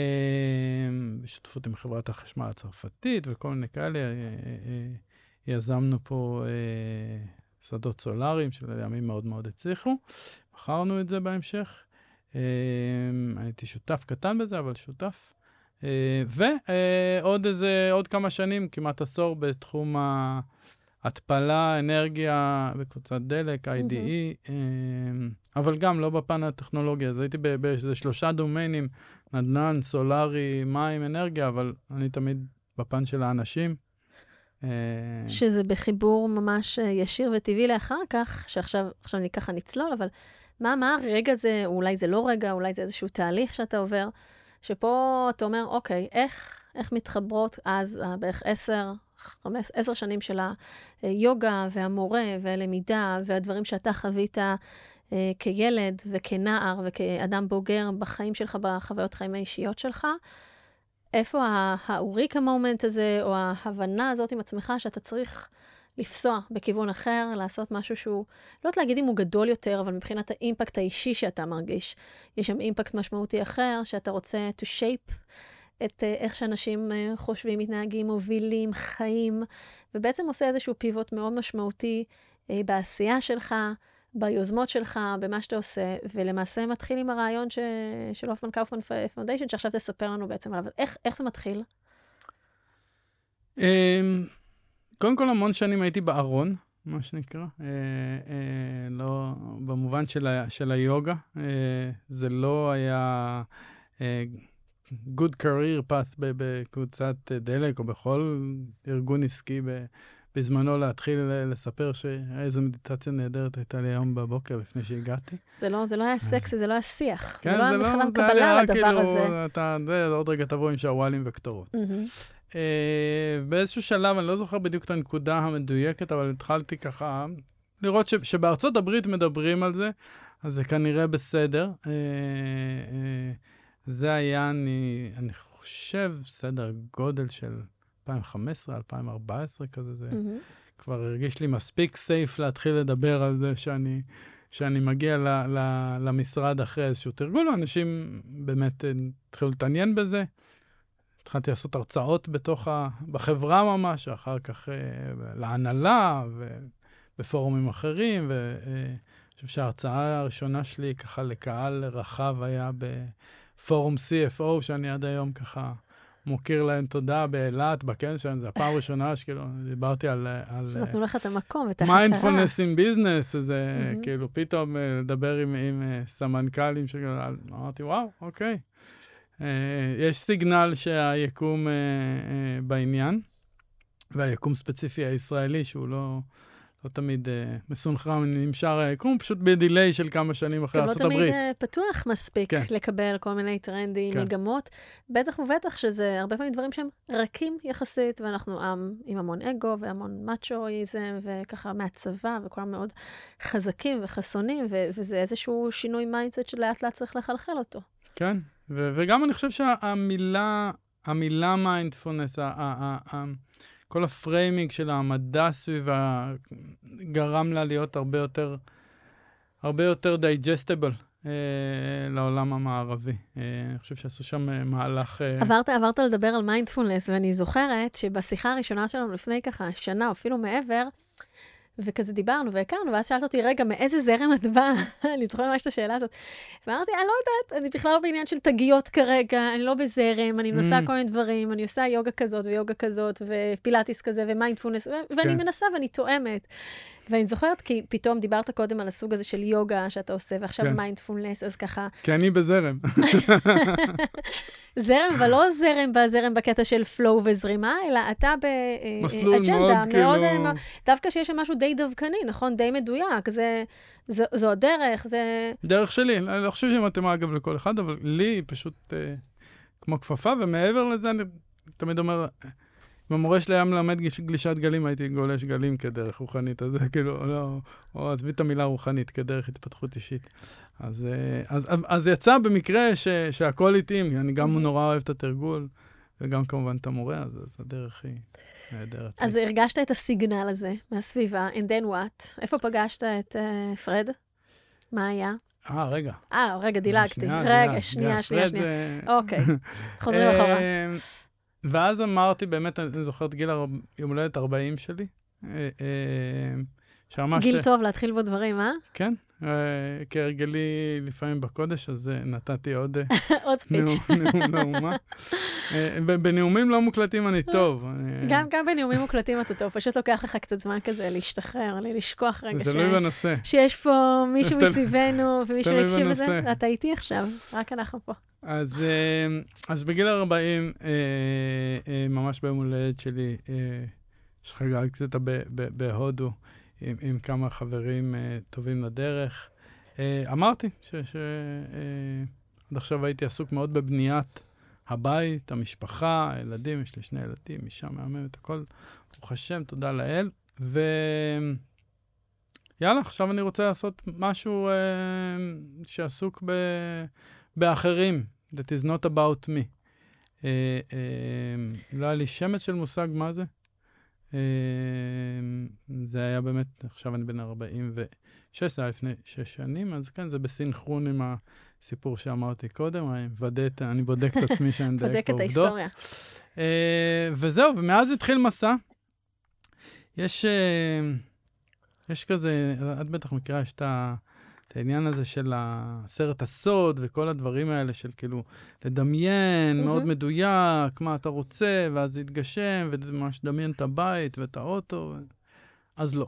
Speaker 3: בשותפות עם חברת החשמל הצרפתית וכל מיני כאלה. אה, אה, יזמנו פה שדות סולאריים שלימים מאוד מאוד הצליחו. מכרנו את זה בהמשך. הייתי שותף קטן בזה, אבל שותף. ועוד איזה, עוד כמה שנים, כמעט עשור, בתחום ההתפלה, אנרגיה בקבוצת דלק, IDE, אבל גם לא בפן הטכנולוגי. אז הייתי באיזה שלושה דומיינים, נדל"ן, סולארי, מים, אנרגיה, אבל אני תמיד בפן של האנשים. אה,
Speaker 2: שזה בחיבור ממש אה, ישיר וטבעי לאחר כך, שעכשיו עכשיו אני ככה נצלול, אבל מה, מה הרגע זה, אולי זה לא רגע, אולי זה איזשהו תהליך שאתה עובר, שפה אתה אומר, אוקיי, איך, איך מתחברות אז אה, בערך עשר, חמש, עשר שנים של היוגה והמורה והלמידה והדברים שאתה חווית כילד וכנער וכאדם בוגר בחיים שלך, בחוויות חיים האישיות שלך, איפה ה- האוריקה מומנט הזה, או ההבנה הזאת עם עצמך, שאתה צריך לפסוע בכיוון אחר, לעשות משהו שהוא, לא יודעת להגיד אם הוא גדול יותר, אבל מבחינת האימפקט האישי שאתה מרגיש, יש שם אימפקט משמעותי אחר, שאתה רוצה to shape את אה, איך שאנשים אה, חושבים, מתנהגים, מובילים, חיים, ובעצם עושה איזשהו pivot מאוד משמעותי אה, בעשייה שלך, ביוזמות שלך, במה שאתה עושה, ולמעשה מתחיל עם הרעיון ש... של Hoffman Kofman Foundation, שעכשיו תספר לנו בעצם עליו. איך, איך זה מתחיל?
Speaker 3: אמ, קודם כל, המון שנים הייתי בארון, מה שנקרא. אה, אה, לא, במובן של, ה, של היוגה, אה, זה לא היה אה, good career path בקבוצת דלק או בכל ארגון עסקי ב, בזמנו להתחיל לספר שאיזה מדיטציה נהדרת הייתה לי היום בבוקר לפני שהגעתי.
Speaker 2: זה לא, זה לא היה סקסי, זה לא היה שיח.
Speaker 3: כן,
Speaker 2: זה לא היה בכלל קבלה לדבר
Speaker 3: כאילו,
Speaker 2: הזה.
Speaker 3: אתה, זה, עוד רגע תבוא עם שרוואלים וכתורות.
Speaker 2: מהמם.
Speaker 3: Uh, באיזשהו שלב, אני לא זוכר בדיוק את הנקודה המדויקת, אבל התחלתי ככה לראות ש, שבארצות הברית מדברים על זה, אז זה כנראה בסדר. Uh, uh, זה היה, אני, אני חושב, סדר גודל של 2015, 2014 כזה, זה
Speaker 2: מהמם.
Speaker 3: כבר הרגיש לי מספיק סייף להתחיל לדבר על זה שאני, שאני מגיע ל, ל, למשרד אחרי איזשהו תרגול, ואנשים באמת אה, התחילו להתעניין בזה. התחלתי לעשות הרצאות בתוך ה... בחברה ממש, אחר כך אה, להנהלה ובפורומים אחרים, ואני חושב שההרצאה הראשונה שלי ככה לקהל רחב היה בפורום CFO, שאני עד היום ככה מוקיר להם תודה באילת, בכנס שלהם, זו הפעם הראשונה שכאילו, דיברתי על... על
Speaker 2: שנתנו לך את המקום ואת ההכרה.
Speaker 3: מיינדפולנס אין ביזנס, שזה. כאילו פתאום אה, לדבר עם, עם אה, סמנכ"לים, שכאילו, אמרתי, וואו, אוקיי. אה, יש signal שהיקום בעניין, והיקום ספציפי הישראלי, שהוא לא, לא תמיד אה, מסונכרן עם שאר היקום, פשוט ב delay של כמה שנים אחרי
Speaker 2: גם לא
Speaker 3: ארצות
Speaker 2: תמיד
Speaker 3: הברית.
Speaker 2: אה, פתוח מספיק
Speaker 3: כן.
Speaker 2: לקבל כל מיני טרנדים,
Speaker 3: כן.
Speaker 2: מגמות. בטח ובטח שזה הרבה פעמים דברים שהם רכים יחסית, ואנחנו עם עם המון אגו והמון מאצ'ואיזם, וככה מהצבא, וכולם מאוד חזקים וחסונים, ו- וזה איזשהו שינוי mindset שלאט לאט צריך לחלחל אותו.
Speaker 3: כן, ו- וגם אני חושב שהמילה, המילה מיינדפולנס, ה- ה- ה- ה- כל ה framing של המדע סביבה גרם לה להיות הרבה יותר, הרבה יותר digestible אה, לעולם המערבי. אה, אני חושב שעשו שם אה, מהלך... אה,
Speaker 2: עברת, עברת לדבר על מיינדפולנס, ואני זוכרת שבשיחה הראשונה שלנו לפני ככה שנה, אפילו מעבר, וכזה דיברנו והכרנו, ואז שאלת אותי, רגע, מאיזה זרם את באה? אני זוכרת ממש את השאלה הזאת. ואמרתי, אני לא יודעת, אני בכלל לא בעניין של תגיות כרגע, אני לא בזרם, אני מנסה
Speaker 3: Mm.
Speaker 2: כל מיני דברים, אני עושה יוגה כזאת ויוגה כזאת, ופילאטיס כזה, ומיינדפולנס, ו- ואני
Speaker 3: כן.
Speaker 2: מנסה ואני תואמת. ואני זוכרת, כי פתאום דיברת קודם על הסוג הזה של יוגה שאתה עושה, ועכשיו
Speaker 3: כן.
Speaker 2: מיינדפולנס, אז ככה,
Speaker 3: כי אני בזרם.
Speaker 2: זרם, אבל לא זרם בזרם בקטע של flow וזרימה, אלא אתה
Speaker 3: מסלול
Speaker 2: באג'נדה
Speaker 3: מאוד
Speaker 2: מאוד,
Speaker 3: כאילו...
Speaker 2: אה, דווקא שיש שם משהו די דווקני, נכון? די מדויק. זה, זו, זו הדרך, זה...
Speaker 3: דרך שלי, אני לא חושב שהיא מתאימה אגב לכל אחד, אבל לי היא פשוט אה, כמו כפפה, ומעבר לזה אני תמיד אומר, המורה שלי היה מלמד גליש- גלישת גלים, הייתי גולש גלים כדרך רוחנית, אז זה כאילו, לא, או עזבי את המילה רוחנית, כדרך התפתחות אישית. אז, אה, אז, אז יצא במקרה ש, שהכל התאים, אני גם
Speaker 2: אוקיי.
Speaker 3: נורא אוהב את התרגול, וגם כמובן את המורה, אז, אז הדרך היא נהדרת.
Speaker 2: אז הרגשת את הסיגנל הזה מהסביבה, and then what? איפה פגשת את uh, פרד? מה היה?
Speaker 3: אה, רגע.
Speaker 2: אה, רגע, דילגתי. רגע, שנייה,
Speaker 3: דילגת.
Speaker 2: שנייה, שנייה. אוקיי, חוזרים אחורה.
Speaker 3: אה, ואז אמרתי, באמת, אני זוכר את גיל יום הולדת 40 שלי, אה, אה, שממש...
Speaker 2: גיל טוב להתחיל בו דברים, אה?
Speaker 3: כן, אה, כהרגלי לפעמים בקודש, אז אה, נתתי עוד אה,
Speaker 2: עוד ספיץ'.
Speaker 3: נאום לאומה. אה, בנאומים לא מוקלטים אני טוב.
Speaker 2: גם, גם בנאומים מוקלטים אתה טוב, פשוט לוקח לך קצת זמן כזה להשתחרר, לשכוח רגע
Speaker 3: זה. תלוי בנושא.
Speaker 2: שיש פה מישהו מסביבנו ומישהו יקשיב לזה. אתה איתי עכשיו, רק אנחנו פה.
Speaker 3: אז, אה, אז בגיל 40, אה, אה, ממש ביום הולדת שלי, אה, שחגגתי אותה בהודו עם, עם כמה חברים אה, טובים לדרך, אה, אמרתי שעד עכשיו הייתי עסוק מאוד בבניית הבית, המשפחה, הילדים, יש לי שני ילדים, אישה מהממת, הכל, ברוך השם, תודה לאל. ו... יאללה, עכשיו אני רוצה לעשות משהו אה, שעסוק ב... באחרים, that is not about me. אה, אה, לא היה לי שמץ של מושג מה זה. אה, זה היה באמת, עכשיו אני בן 46, זה היה לפני שש שנים, אז כן, זה בסינכרון עם הסיפור שאמרתי קודם, אני, מוודא אני בודק את עצמי שאני מדייק
Speaker 2: בודק את
Speaker 3: בעובדות.
Speaker 2: ההיסטוריה.
Speaker 3: אה, וזהו, ומאז התחיל מסע. יש, אה, יש כזה, את בטח מכירה, יש את ה- את העניין הזה של הסרט הסוד וכל הדברים האלה של כאילו לדמיין
Speaker 2: מהמם.
Speaker 3: מאוד מדויק מה אתה רוצה, ואז זה יתגשם, וממש לדמיין את הבית ואת האוטו. ו... אז לא,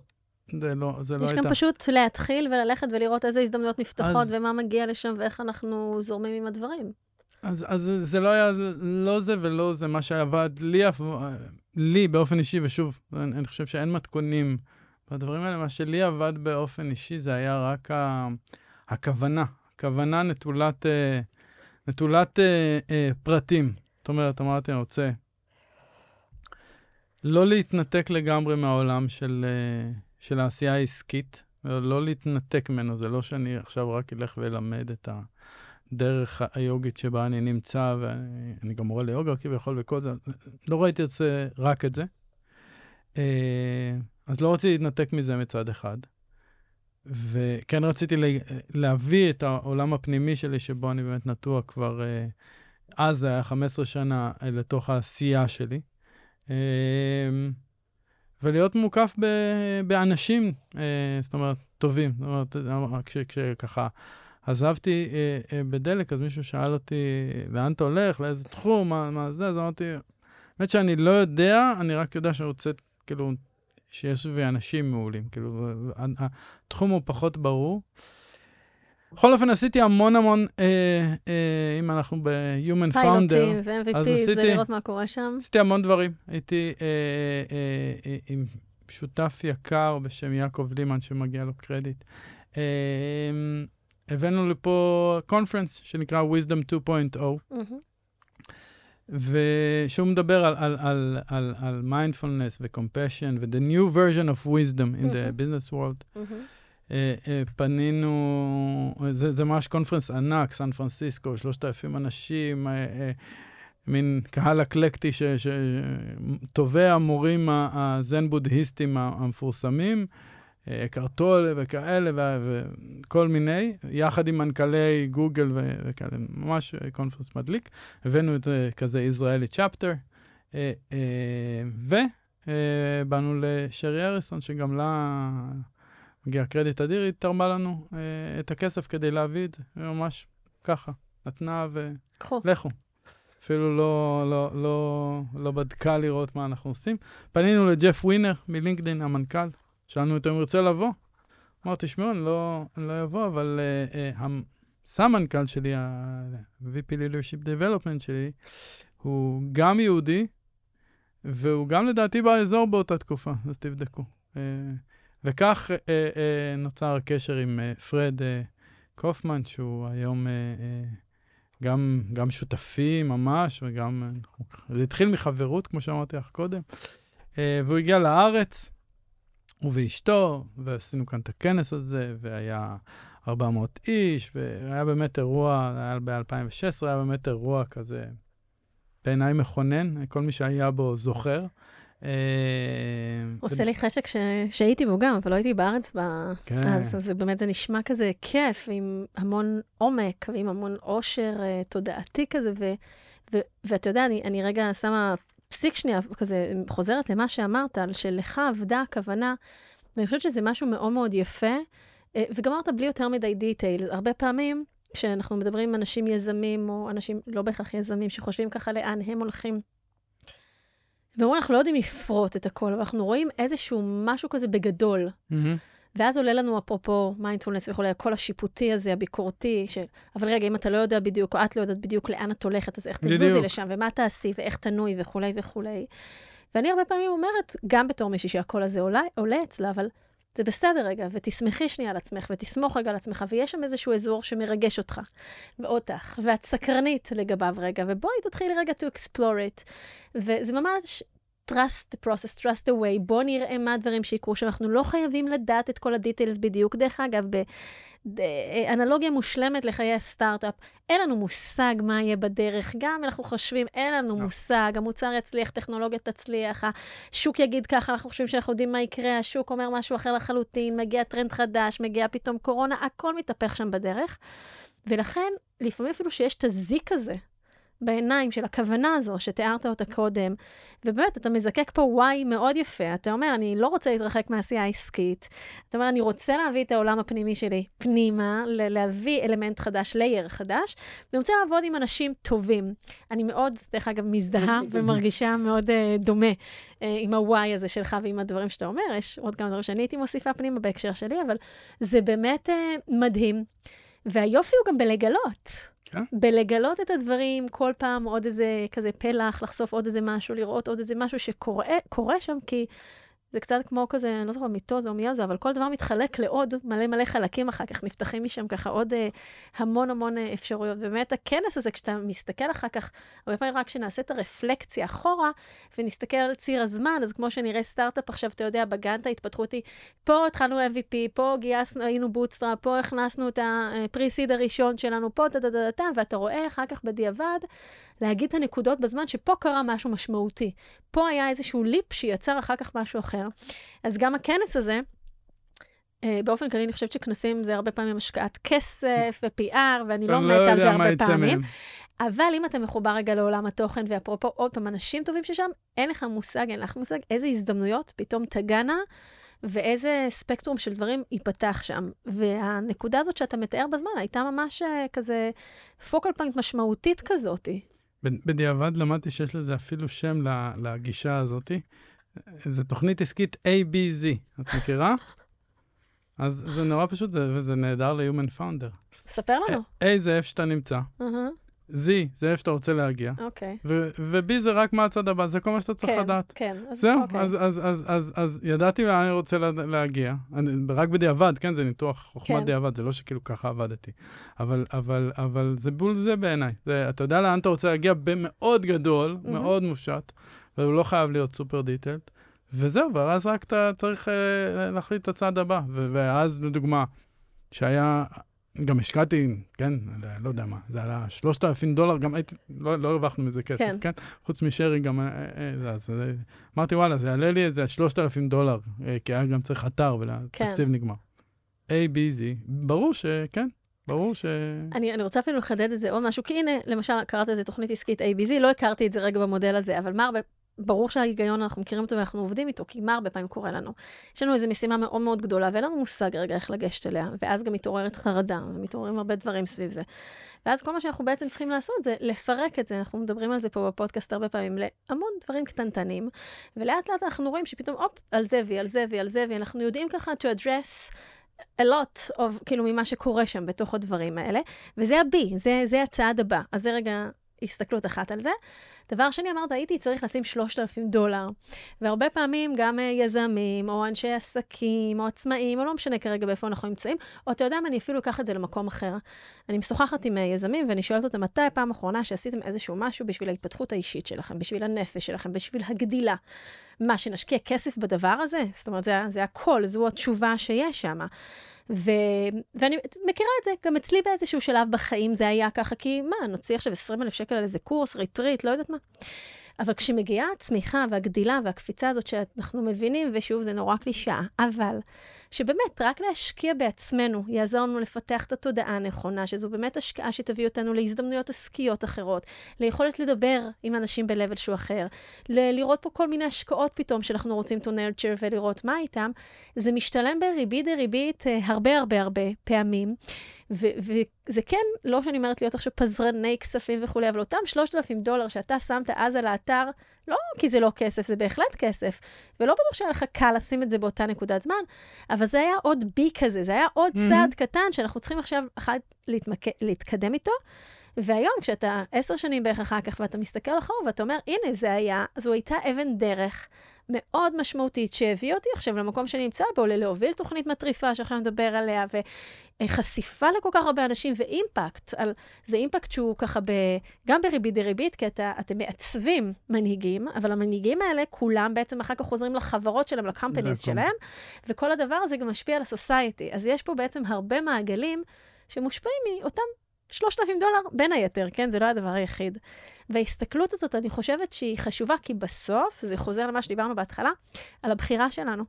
Speaker 3: זה לא, זה לא
Speaker 2: יש
Speaker 3: הייתה.
Speaker 2: גם פשוט להתחיל וללכת ולראות איזה הזדמנויות נפתחות
Speaker 3: אז-
Speaker 2: ומה מגיע לשם ואיך אנחנו זורמים עם הדברים.
Speaker 3: אז, אז זה לא היה, לא זה ולא זה, מה שעבד לי, לי באופן אישי, ושוב, אני, אני חושב שאין מתכונים בדברים האלה, מה שלי עבד באופן אישי זה היה רק ה, הכוונה, הכוונה נטולת, אה, נטולת אה, אה, פרטים. זאת אומרת, אמרתי, אני רוצה לא להתנתק לגמרי מהעולם של, של העשייה העסקית, לא להתנתק ממנו, זה לא שאני עכשיו רק אלך ואלמד את ה... דרך היוגית שבה אני נמצא, ואני גם מורה ליוגה כביכול וכל זה, לא ראיתי את זה, רק את זה. אז לא רציתי להתנתק מזה מצד אחד. וכן רציתי לה, להביא את העולם הפנימי שלי, שבו אני באמת נטוע כבר, אה, אז זה היה 15 שנה, אה, לתוך העשייה שלי. אה, ולהיות מוקף ב, באנשים, זאת אומרת, טובים. זאת אומרת, כש- כשככה... עזבתי בדלק, אז מישהו שאל אותי, לאן אתה הולך, לאיזה תחום, מה, מה זה, אז אמרתי, האמת שאני לא יודע, אני רק יודע שאני רוצה, כאילו, שיש סביבי אנשים מעולים, כאילו, התחום הוא פחות ברור. בכל אופן, עשיתי המון המון, אה, אה, אם אנחנו ב-Human Founder,
Speaker 2: פיילוטים ו-MVPs ולראות מה קורה שם.
Speaker 3: עשיתי המון דברים. הייתי אה, אה, אה, עם שותף יקר בשם יעקב לימן, שמגיע לו קרדיט. אה, הבאנו לפה קונפרנס שנקרא Wisdom 2.0. Mm-hmm. ושהוא מדבר על, על, על, על, על mindfulness ו-compassion ו-the new version of wisdom in the business world. Uh, uh, פנינו, זה, זה ממש קונפרנס ענק, סן פרנסיסקו, 3,000 אנשים, uh, uh, מין קהל אקלקטי שטובי המורים הזן בודהיסטים המפורסמים. קרטול וכאלה וכל מיני, יחד עם מנכ"לי גוגל וכאלה, ממש קונפרנס מדליק. הבאנו את זה כזה ישראלי צ'פטר, ובאנו לשרי אריסון, שגם לה מגיע קרדיט אדיר, היא תרמה לנו את הכסף כדי להביא את זה, ממש ככה, נתנה ולכו. אפילו לא, לא, לא, לא בדקה לראות מה אנחנו עושים. פנינו לג'ף ווינר מלינקדאין, המנכ"ל, שאלנו אותו אם הוא רוצה לבוא. אמרתי, תשמעו, אני לא, אני לא אבוא, אבל uh, uh, הסמנכ"ל שלי, ה-VP Leadership Development שלי, הוא גם יהודי, והוא גם לדעתי באזור באותה תקופה, אז תבדקו. Uh, וכך uh, uh, נוצר הקשר עם uh, פרד uh, קופמן, שהוא היום uh, uh, גם, גם שותפי ממש, וגם, זה התחיל מחברות, כמו שאמרתי לך קודם, והוא הגיע לארץ. הוא ואשתו, ועשינו כאן את הכנס הזה, והיה 400 איש, והיה באמת אירוע, היה ב-2016, היה באמת אירוע כזה, בעיניי מכונן, כל מי שהיה בו זוכר.
Speaker 2: אה, עושה לי חשק שהייתי בו גם, אבל לא הייתי בארץ כן. אז זה באמת, זה נשמע כזה כיף, עם המון עומק, ועם המון עושר אה, תודעתי כזה, ואתה יודע, אני רגע שמה פסיק שנייה, כזה חוזרת למה שאמרת, על שלך עבדה הכוונה, ואני חושבת שזה משהו מאוד מאוד יפה, אה, ואמרת בלי יותר מדי detail. הרבה פעמים, כשאנחנו מדברים עם אנשים יזמים, או אנשים לא בהכרח יזמים, שחושבים ככה לאן הם הולכים, ואומרים, אנחנו לא יודעים לפרוט את הכל, אבל אנחנו רואים איזשהו משהו כזה בגדול. Mm-hmm. ואז עולה לנו, אפרופו מיינדפולנס וכולי, הקול השיפוטי הזה, הביקורתי, ש... אבל רגע, אם אתה לא יודע בדיוק, או את לא יודעת בדיוק לאן את הולכת, אז איך תזוזי. לשם, ומה תעשי, ואיך תנוי, וכולי וכולי. ואני הרבה פעמים אומרת, גם בתור מישהי שהקול הזה עולה, עולה אצלה, אבל זה בסדר רגע, ותשמחי שנייה על עצמך, ותסמוך רגע על עצמך, ויש שם איזשהו אזור שמרגש אותך, ואותך, ואת סקרנית לגביו רגע, ובואי תתחילי רגע to explore it. וזה ממש trust the process, trust the way, בוא נראה מה הדברים שיקרו, שאנחנו לא חייבים לדעת את כל הדיטיילס בדיוק. דרך אגב, באנלוגיה מושלמת לחיי הסטארט-אפ, אין לנו מושג מה יהיה בדרך. גם אנחנו חושבים, אין לנו. לא. מושג, המוצר יצליח, טכנולוגיה תצליח, השוק יגיד ככה, אנחנו חושבים שאנחנו יודעים מה יקרה, השוק אומר משהו אחר לחלוטין, מגיע טרנד חדש, מגיע פתאום קורונה, הכל מתהפך שם בדרך. ולכן, לפעמים אפילו שיש את הזיק הזה בעיניים של הכוונה הזו שתיארת אותה קודם, ובאמת, אתה מזקק פה וואי מאוד יפה. אתה אומר, אני לא רוצה להתרחק מהעשייה העסקית. אתה אומר, אני רוצה להביא את העולם הפנימי שלי פנימה, להביא אלמנט חדש, לייר חדש, ואני רוצה לעבוד עם אנשים טובים. אני מאוד, דרך אגב, מזדהה ומרגישה מאוד uh, דומה uh, עם הוואי הזה שלך ועם הדברים שאתה אומר. יש עוד כמה דברים שאני הייתי מוסיפה פנימה בהקשר שלי, אבל זה באמת uh, מדהים. והיופי הוא גם בלגלות. כן. בלגלות את הדברים, כל פעם עוד איזה כזה פלח, לחשוף עוד איזה משהו, לראות עוד איזה משהו שקורה שם, כי זה קצת כמו כזה, אני לא זוכרת מיטוזה או מיוזה, אבל כל דבר מתחלק לעוד מלא מלא חלקים אחר כך, נפתחים משם ככה עוד אה, המון המון אה, אפשרויות. ובאמת הכנס הזה, כשאתה מסתכל אחר כך, הרבה פעמים רק כשנעשה את הרפלקציה אחורה, ונסתכל על ציר הזמן, אז כמו שנראה סטארט-אפ עכשיו, אתה יודע, בגאנט ההתפתחות היא, פה התחלנו MVP, פה גייסנו, היינו bootstrap, פה הכנסנו את ה pre-seed הראשון שלנו, פה טה-טה-טה-טה, ואתה רואה אחר כך בדיעבד, להגיד את הנקודות בזמן שפה קרה משהו משמעותי. פה היה איזשהו ליפ שיצר אחר כך משהו אחר. אז גם הכנס הזה, אה, באופן כללי, אני חושבת שכנסים זה הרבה פעמים השקעת כסף ו-PR, ואני לא מתה על זה הרבה פעמים. אבל אם אתה מחובר רגע לעולם התוכן, ואפרופו עוד פעם, אנשים טובים ששם, אין לך מושג, אין לך מושג איזה הזדמנויות פתאום תגענה, ואיזה ספקטרום של דברים ייפתח שם. והנקודה הזאת שאתה מתאר בזמן הייתה ממש אה, כזה פוקל פוינט משמעותית כזאתי.
Speaker 3: בדיעבד למדתי שיש לזה אפילו שם לגישה הזאת. זו תוכנית עסקית ABZ, את מכירה? אז זה נורא פשוט, זה, וזה נהדר ל-Human Founder.
Speaker 2: ספר לנו.
Speaker 3: A זה איפה שאתה נמצא. Uh-huh. Z זה איפה שאתה רוצה להגיע.
Speaker 2: אוקיי. Okay.
Speaker 3: ו-B זה רק מה הצד הבא, זה כל מה שאתה צריך
Speaker 2: כן,
Speaker 3: לדעת.
Speaker 2: כן,
Speaker 3: אז זהו, אוקיי. אז, אז, אז, אז, אז ידעתי לאן אני רוצה להגיע. אני, רק בדיעבד, כן, זה ניתוח חוכמת כן. דיעבד, זה לא שכאילו ככה עבדתי. אבל, אבל, אבל זה בול זה בעיניי. זה, אתה יודע לאן אתה רוצה להגיע במאוד גדול, mm-hmm. מאוד מופשט, והוא לא חייב להיות סופר דיטלד. וזהו, ואז רק אתה צריך אה, להחליט את הצעד הבא. ואז, לדוגמה, שהיה, גם השקעתי, כן, לא יודע מה, זה עלה 3,000 דולר, גם הייתי, לא, לא הרווחנו מזה כסף, כן? כן? חוץ משרי גם, אה, אה, אז אה, אמרתי, וואלה, זה יעלה לי איזה 3,000 דולר, אה, כי היה גם צריך אתר והתקציב כן. נגמר. A, B, Z, ברור שכן, ברור ש...
Speaker 2: אני, אני רוצה אפילו לחדד את זה עוד משהו, כי הנה, למשל, קראת לזה תוכנית עסקית ABZ, לא הכרתי את זה רגע במודל הזה, אבל מה הרבה ברור שההיגיון, אנחנו מכירים אותו ואנחנו עובדים איתו, כי מה הרבה פעמים קורה לנו? יש לנו איזו משימה מאוד מאוד גדולה, ואין לנו מושג רגע איך לגשת אליה, ואז גם מתעוררת חרדה, ומתעוררים הרבה דברים סביב זה. ואז כל מה שאנחנו בעצם צריכים לעשות זה לפרק את זה, אנחנו מדברים על זה פה בפודקאסט הרבה פעמים, להמון דברים קטנטנים, ולאט לאט אנחנו רואים שפתאום, הופ, על זה ועל זה ועל זה, ואנחנו יודעים ככה to address a lot of, כאילו, ממה שקורה שם בתוך הדברים האלה, וזה ה-B, זה, זה הצעד הבא. אז זה רגע הסתכלות אחת על זה. דבר שני, אמרת, הייתי צריך לשים 3,000 דולר. והרבה פעמים גם אה, יזמים, או אנשי עסקים, או עצמאים, או לא משנה כרגע באיפה אנחנו נמצאים, או אתה יודע מה, אני אפילו אקח את זה למקום אחר. אני משוחחת עם אה, יזמים, ואני שואלת אותם, מתי הפעם האחרונה שעשיתם איזשהו משהו בשביל ההתפתחות האישית שלכם, בשביל הנפש שלכם, בשביל הגדילה? מה, שנשקיע כסף בדבר הזה? זאת אומרת, זה, זה הכל, זו התשובה שיש שם. ו... ואני מכירה את זה, גם אצלי באיזשהו שלב בחיים זה היה ככה, כי מה, נוציא עכשיו 20 אלף שקל על איזה קורס, ריטריט, לא יודעת. me. אבל כשמגיעה הצמיחה והגדילה והקפיצה הזאת שאנחנו מבינים, ושוב, זה נורא קלישאה, אבל שבאמת, רק להשקיע בעצמנו יעזור לנו לפתח את התודעה הנכונה, שזו באמת השקעה שתביא אותנו להזדמנויות עסקיות אחרות, ליכולת לדבר עם אנשים ב-level שהוא אחר, ל- לראות פה כל מיני השקעות פתאום שאנחנו רוצים to nurture ולראות מה איתם, זה משתלם בריבית דריבית אה, הרבה הרבה הרבה פעמים. וזה כן, לא שאני אומרת להיות עכשיו פזרני כספים וכולי, אבל אותם 3,000 דולר שאתה שמת אז על האתר, לא כי זה לא כסף, זה בהחלט כסף. ולא בטוח שהיה לך קל לשים את זה באותה נקודת זמן, אבל זה היה עוד בי כזה, זה היה עוד mm-hmm. צעד קטן שאנחנו צריכים עכשיו אחת להתמק... להתקדם איתו. והיום, כשאתה עשר שנים בערך אחר כך, ואתה מסתכל אחורה ואתה אומר, הנה, זה היה, זו הייתה אבן דרך מאוד משמעותית שהביא אותי עכשיו למקום שאני נמצא בו, ללהוביל תוכנית מטריפה שעכשיו נדבר עליה, וחשיפה לכל כך הרבה אנשים, ואימפקט, על, זה אימפקט שהוא ככה ב, גם בריבית דריבית, כי אתה, אתם מעצבים מנהיגים, אבל המנהיגים האלה, כולם בעצם אחר כך חוזרים לחברות שלהם, לקמפניז שלהם, וכל הדבר הזה גם משפיע על הסוסייטי. אז יש פה בעצם הרבה מעגלים שמושפעים מאותם 3,000 דולר, בין היתר, כן? זה לא הדבר היחיד. וההסתכלות הזאת, אני חושבת שהיא חשובה, כי בסוף, זה חוזר למה שדיברנו בהתחלה, על הבחירה שלנו.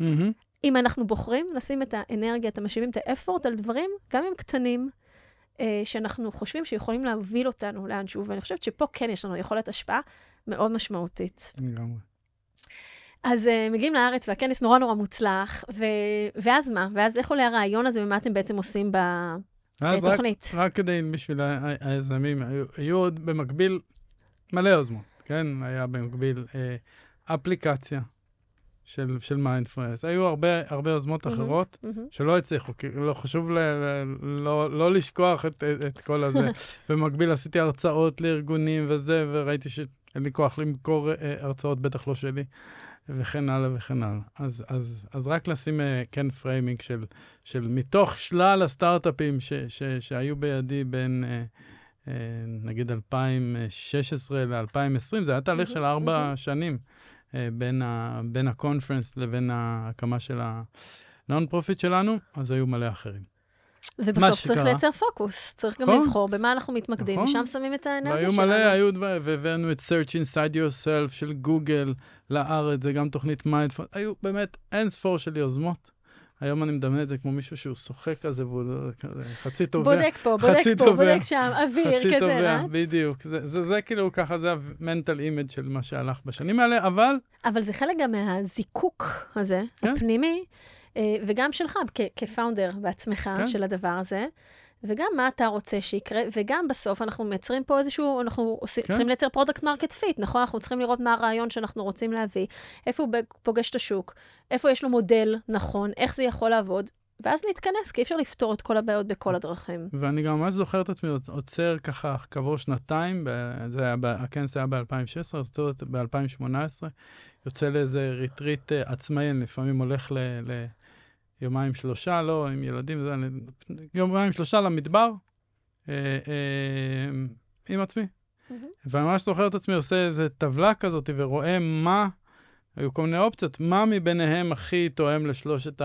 Speaker 2: Mm-hmm. אם אנחנו בוחרים לשים את האנרגיה, את המשאבים, את האפורט על דברים, גם אם קטנים, אה, שאנחנו חושבים שיכולים להוביל אותנו לאנשהו, ואני חושבת שפה כן יש לנו יכולת השפעה מאוד משמעותית. לגמרי. אז uh, מגיעים לארץ, והכנס נורא נורא מוצלח, ו... ואז מה? ואז איך עולה הרעיון הזה, ומה אתם בעצם עושים ב... אז תוכנית.
Speaker 3: רק, רק כדי, בשביל היזמים, היו, היו עוד במקביל מלא יוזמות, כן? היה במקביל אה, אפליקציה של, של מיינדפולנס. היו הרבה, הרבה יוזמות mm-hmm, אחרות mm-hmm. שלא הצליחו, כי לא חשוב ל, ל, לא, לא לשכוח את, את, את כל הזה. במקביל עשיתי הרצאות לארגונים וזה, וראיתי שאין לי כוח למכור אה, הרצאות, בטח לא שלי. וכן הלאה וכן הלאה. אז, אז, אז רק לשים uh, כן framing של, של מתוך שלל הסטארט-אפים ש, ש, שהיו בידי בין, uh, uh, נגיד 2016 ל-2020, זה היה תהליך של ארבע שנים בין, ה, בין ה conference לבין ההקמה של ה non-profit שלנו, אז היו מלא אחרים.
Speaker 2: ובסוף צריך לייצר פוקוס, צריך גם נכון. לבחור במה אנחנו מתמקדים, נכון. ושם שמים את האנרגיה
Speaker 3: שלנו. והיו מלא, היו דברים, והבאנו את Search Inside Yourself של גוגל לארץ, זה גם תוכנית מיינדפולנס, היו באמת אין ספור של יוזמות, היום אני מדמיין את זה כמו מישהו שהוא שוחה כזה, והוא לא- כזה חצי טובע.
Speaker 2: בודק פה, בודק פה,
Speaker 3: טובע.
Speaker 2: בודק שם, אוויר,
Speaker 3: חצי
Speaker 2: כזה
Speaker 3: טובע,
Speaker 2: רץ.
Speaker 3: בדיוק. זה, זה, זה כאילו ככה, זה ה mental image של מה שהלך בשנים האלה, אבל
Speaker 2: אבל זה חלק גם מהזיקוק הזה,
Speaker 3: כן.
Speaker 2: הפנימי, וגם שלך כ founder בעצמך
Speaker 3: כן.
Speaker 2: של הדבר הזה. וגם מה אתה רוצה שיקרה, וגם בסוף אנחנו מייצרים פה איזשהו, אנחנו
Speaker 3: כן.
Speaker 2: צריכים לייצר product market fit, נכון? אנחנו צריכים לראות מה הרעיון שאנחנו רוצים להביא, איפה הוא פוגש את השוק, איפה יש לו מודל נכון, איך זה יכול לעבוד, ואז להתכנס, כי אי אפשר לפתור את כל הבעיות בכל הדרכים.
Speaker 3: ואני גם ממש זוכר את עצמי עוצר ככה כעבור שנתיים, זה היה, הכנס היה ב-2016, עוצר ב-2018, יוצא לאיזה ריטריט אה, עצמאי, אני לפעמים הולך ל... ל יומיים שלושה, לא, עם ילדים, זה, אני, יומיים שלושה למדבר, אה, אה, עם עצמי.
Speaker 2: מהמם.
Speaker 3: ואני ממש זוכר את עצמי עושה איזה טבלה כזאת ורואה מה, היו כל מיני אופציות, מה מביניהם הכי תואם לשלושת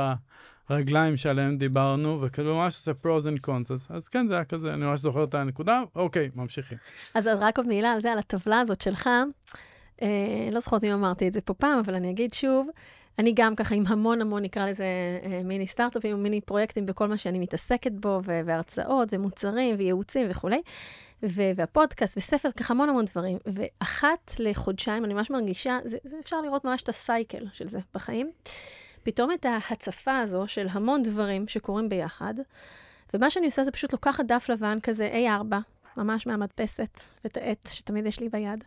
Speaker 3: הרגליים שעליהם דיברנו, וכאילו ממש עושה pros and cons. אז, אז כן, זה היה כזה, אני ממש זוכר את הנקודה, אוקיי, ממשיכים.
Speaker 2: אז רק עוד מילה על זה, על הטבלה הזאת שלך. אה, לא זוכרת אם אמרתי את זה פה פעם, אבל אני אגיד שוב, אני גם ככה עם המון המון, נקרא לזה אה, מיני סטארט-אפים, מיני פרויקטים בכל מה שאני מתעסקת בו, והרצאות, ומוצרים, וייעוצים וכולי, והפודקאסט, וספר, ככה המון המון דברים. ואחת לחודשיים, אני ממש מרגישה, זה, זה אפשר לראות ממש את הסייקל של זה בחיים. פתאום את ההצפה הזו של המון דברים שקורים ביחד, ומה שאני עושה זה פשוט לוקחת דף לבן כזה A4, ממש מהמדפסת, ואת העט שתמיד יש לי ביד,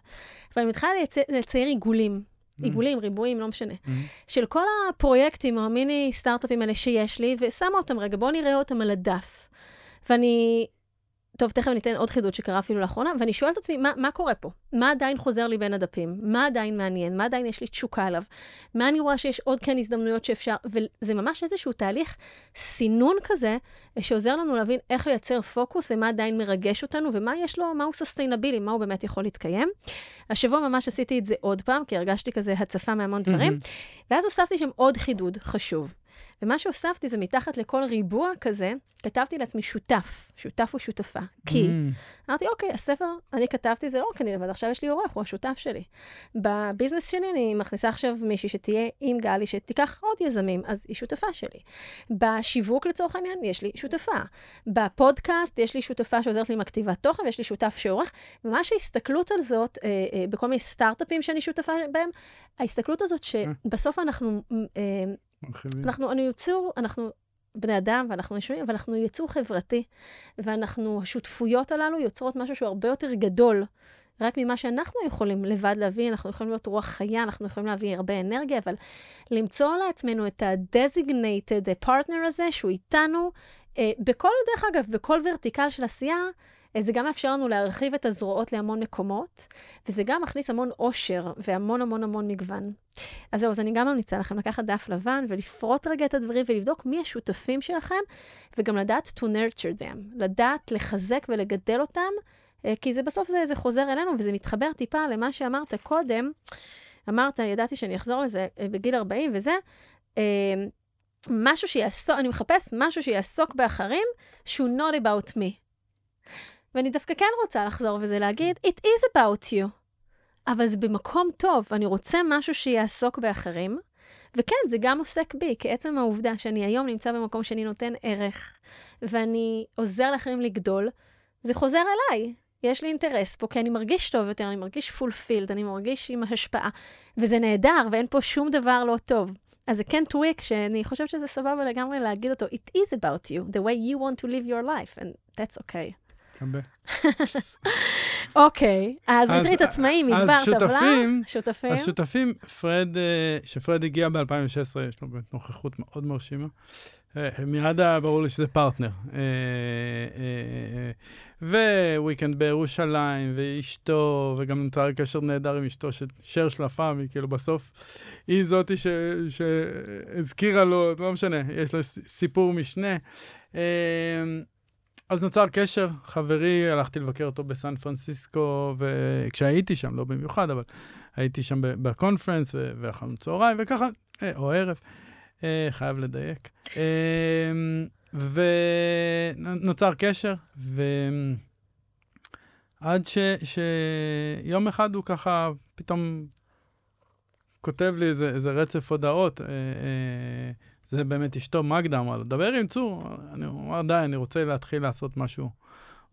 Speaker 2: ואני מתחילה לייצר, לצייר עיגולים, עיגולים, ריבועים, לא משנה, של כל הפרויקטים או המיני סטארט-אפים האלה שיש לי, ושמה אותם רגע, בואו נראה אותם על הדף. ואני, טוב, תכף אני אתן עוד חידוד שקרה אפילו לאחרונה, ואני שואלת את עצמי, מה, מה קורה פה? מה עדיין חוזר לי בין הדפים? מה עדיין מעניין? מה עדיין יש לי תשוקה עליו? מה אני רואה שיש עוד כן הזדמנויות שאפשר? וזה ממש איזשהו תהליך סינון כזה, שעוזר לנו להבין איך לייצר פוקוס ומה עדיין מרגש אותנו, ומה יש לו, מהו סוסטיינבילי, מה הוא באמת יכול להתקיים. השבוע ממש עשיתי את זה עוד פעם, כי הרגשתי כזה הצפה מהמון דברים, ואז הוספתי שם עוד חידוד חשוב. ומה שהוספתי זה מתחת לכל ריבוע כזה, כתבתי לעצמי שותף, שותף הוא שותפה. כי אמרתי, אוקיי, הספר, אני כתבתי, זה לא רק אני לבד, עכשיו יש לי עורך, הוא השותף שלי. בביזנס שלי אני מכניסה עכשיו מישהי שתהיה עם גלי, שתיקח עוד יזמים, אז היא שותפה שלי. בשיווק לצורך העניין, יש לי שותפה. בפודקאסט, יש לי שותפה שעוזרת לי עם הכתיבת תוכן, ויש לי שותף שעורך. ממש ההסתכלות על זאת, אה, אה, בכל מיני סטארט-אפים שאני שותפה בהם, ההסתכלות הזאת שבסוף אנחנו, אה. אנחנו, אני יצור, אנחנו בני אדם, ואנחנו ישובים, אבל אנחנו יצור חברתי, ואנחנו, השותפויות הללו יוצרות משהו שהוא הרבה יותר גדול. רק ממה שאנחנו יכולים לבד להביא, אנחנו יכולים להיות רוח חיה, אנחנו יכולים להביא הרבה אנרגיה, אבל למצוא לעצמנו את ה-designated partner הזה, שהוא איתנו, אה, בכל, דרך אגב, בכל ורטיקל של עשייה, זה גם מאפשר לנו להרחיב את הזרועות להמון מקומות, וזה גם מכניס המון אושר והמון המון המון מגוון. אז זהו, אז אני גם ממליצה לכם לקחת דף לבן ולפרוט רגע את הדברים ולבדוק מי השותפים שלכם, וגם לדעת to nurture them, לדעת לחזק ולגדל אותם, אה, כי זה בסוף זה, זה חוזר אלינו, וזה מתחבר טיפה למה שאמרת קודם. אמרת, ידעתי שאני אחזור לזה אה, בגיל 40 וזה, אה, משהו שיעסוק, אני מחפש משהו שיעסוק באחרים, שהוא not about me. ואני דווקא כן רוצה לחזור וזה להגיד, it is about you. אבל זה במקום טוב, אני רוצה משהו שיעסוק באחרים. וכן, זה גם עוסק בי, כעצם העובדה שאני היום נמצא במקום שאני נותן ערך, ואני עוזר לאחרים לגדול, זה חוזר אליי. יש לי אינטרס פה, כי אני מרגיש טוב יותר, אני מרגיש fulfilled, אני מרגיש עם השפעה, וזה נהדר, ואין פה שום דבר לא טוב. אז זה כן tweak שאני חושבת שזה סבבה לגמרי להגיד אותו, it is about you, the way you want to live your life, and that's okay. אוקיי, אז ריטריט עצמאי, מדבר, טבלה,
Speaker 3: שותפים-. אז שותפים, פרד, אה, שפרד הגיע ב-2016, יש לו באמת נוכחות מאוד מרשימה. אה, מיד היה ברור לי שזה פרטנר. אה, weekend בירושלים, ואשתו, וגם נוצר קשר נהדר עם אשתו, שר של הפאמי, כאילו בסוף היא זאתי ש- שהזכירה לו, לא משנה, יש לו סיפור משנה. אז נוצר קשר חברי, הלכתי לבקר אותו בסן פרנסיסקו, וכשהייתי שם, לא במיוחד, אבל הייתי שם ב conference, ואכלנו צהריים, וככה, אה, או ערב, אה, חייב לדייק. אה, ונוצר קשר, ועד ש... שיום אחד הוא ככה פתאום כותב לי איזה, איזה רצף הודעות, אה, אה, זה באמת אשתו, מגדה, אמרה לו, דבר עם צור. אני אומר, די, אני רוצה להתחיל לעשות משהו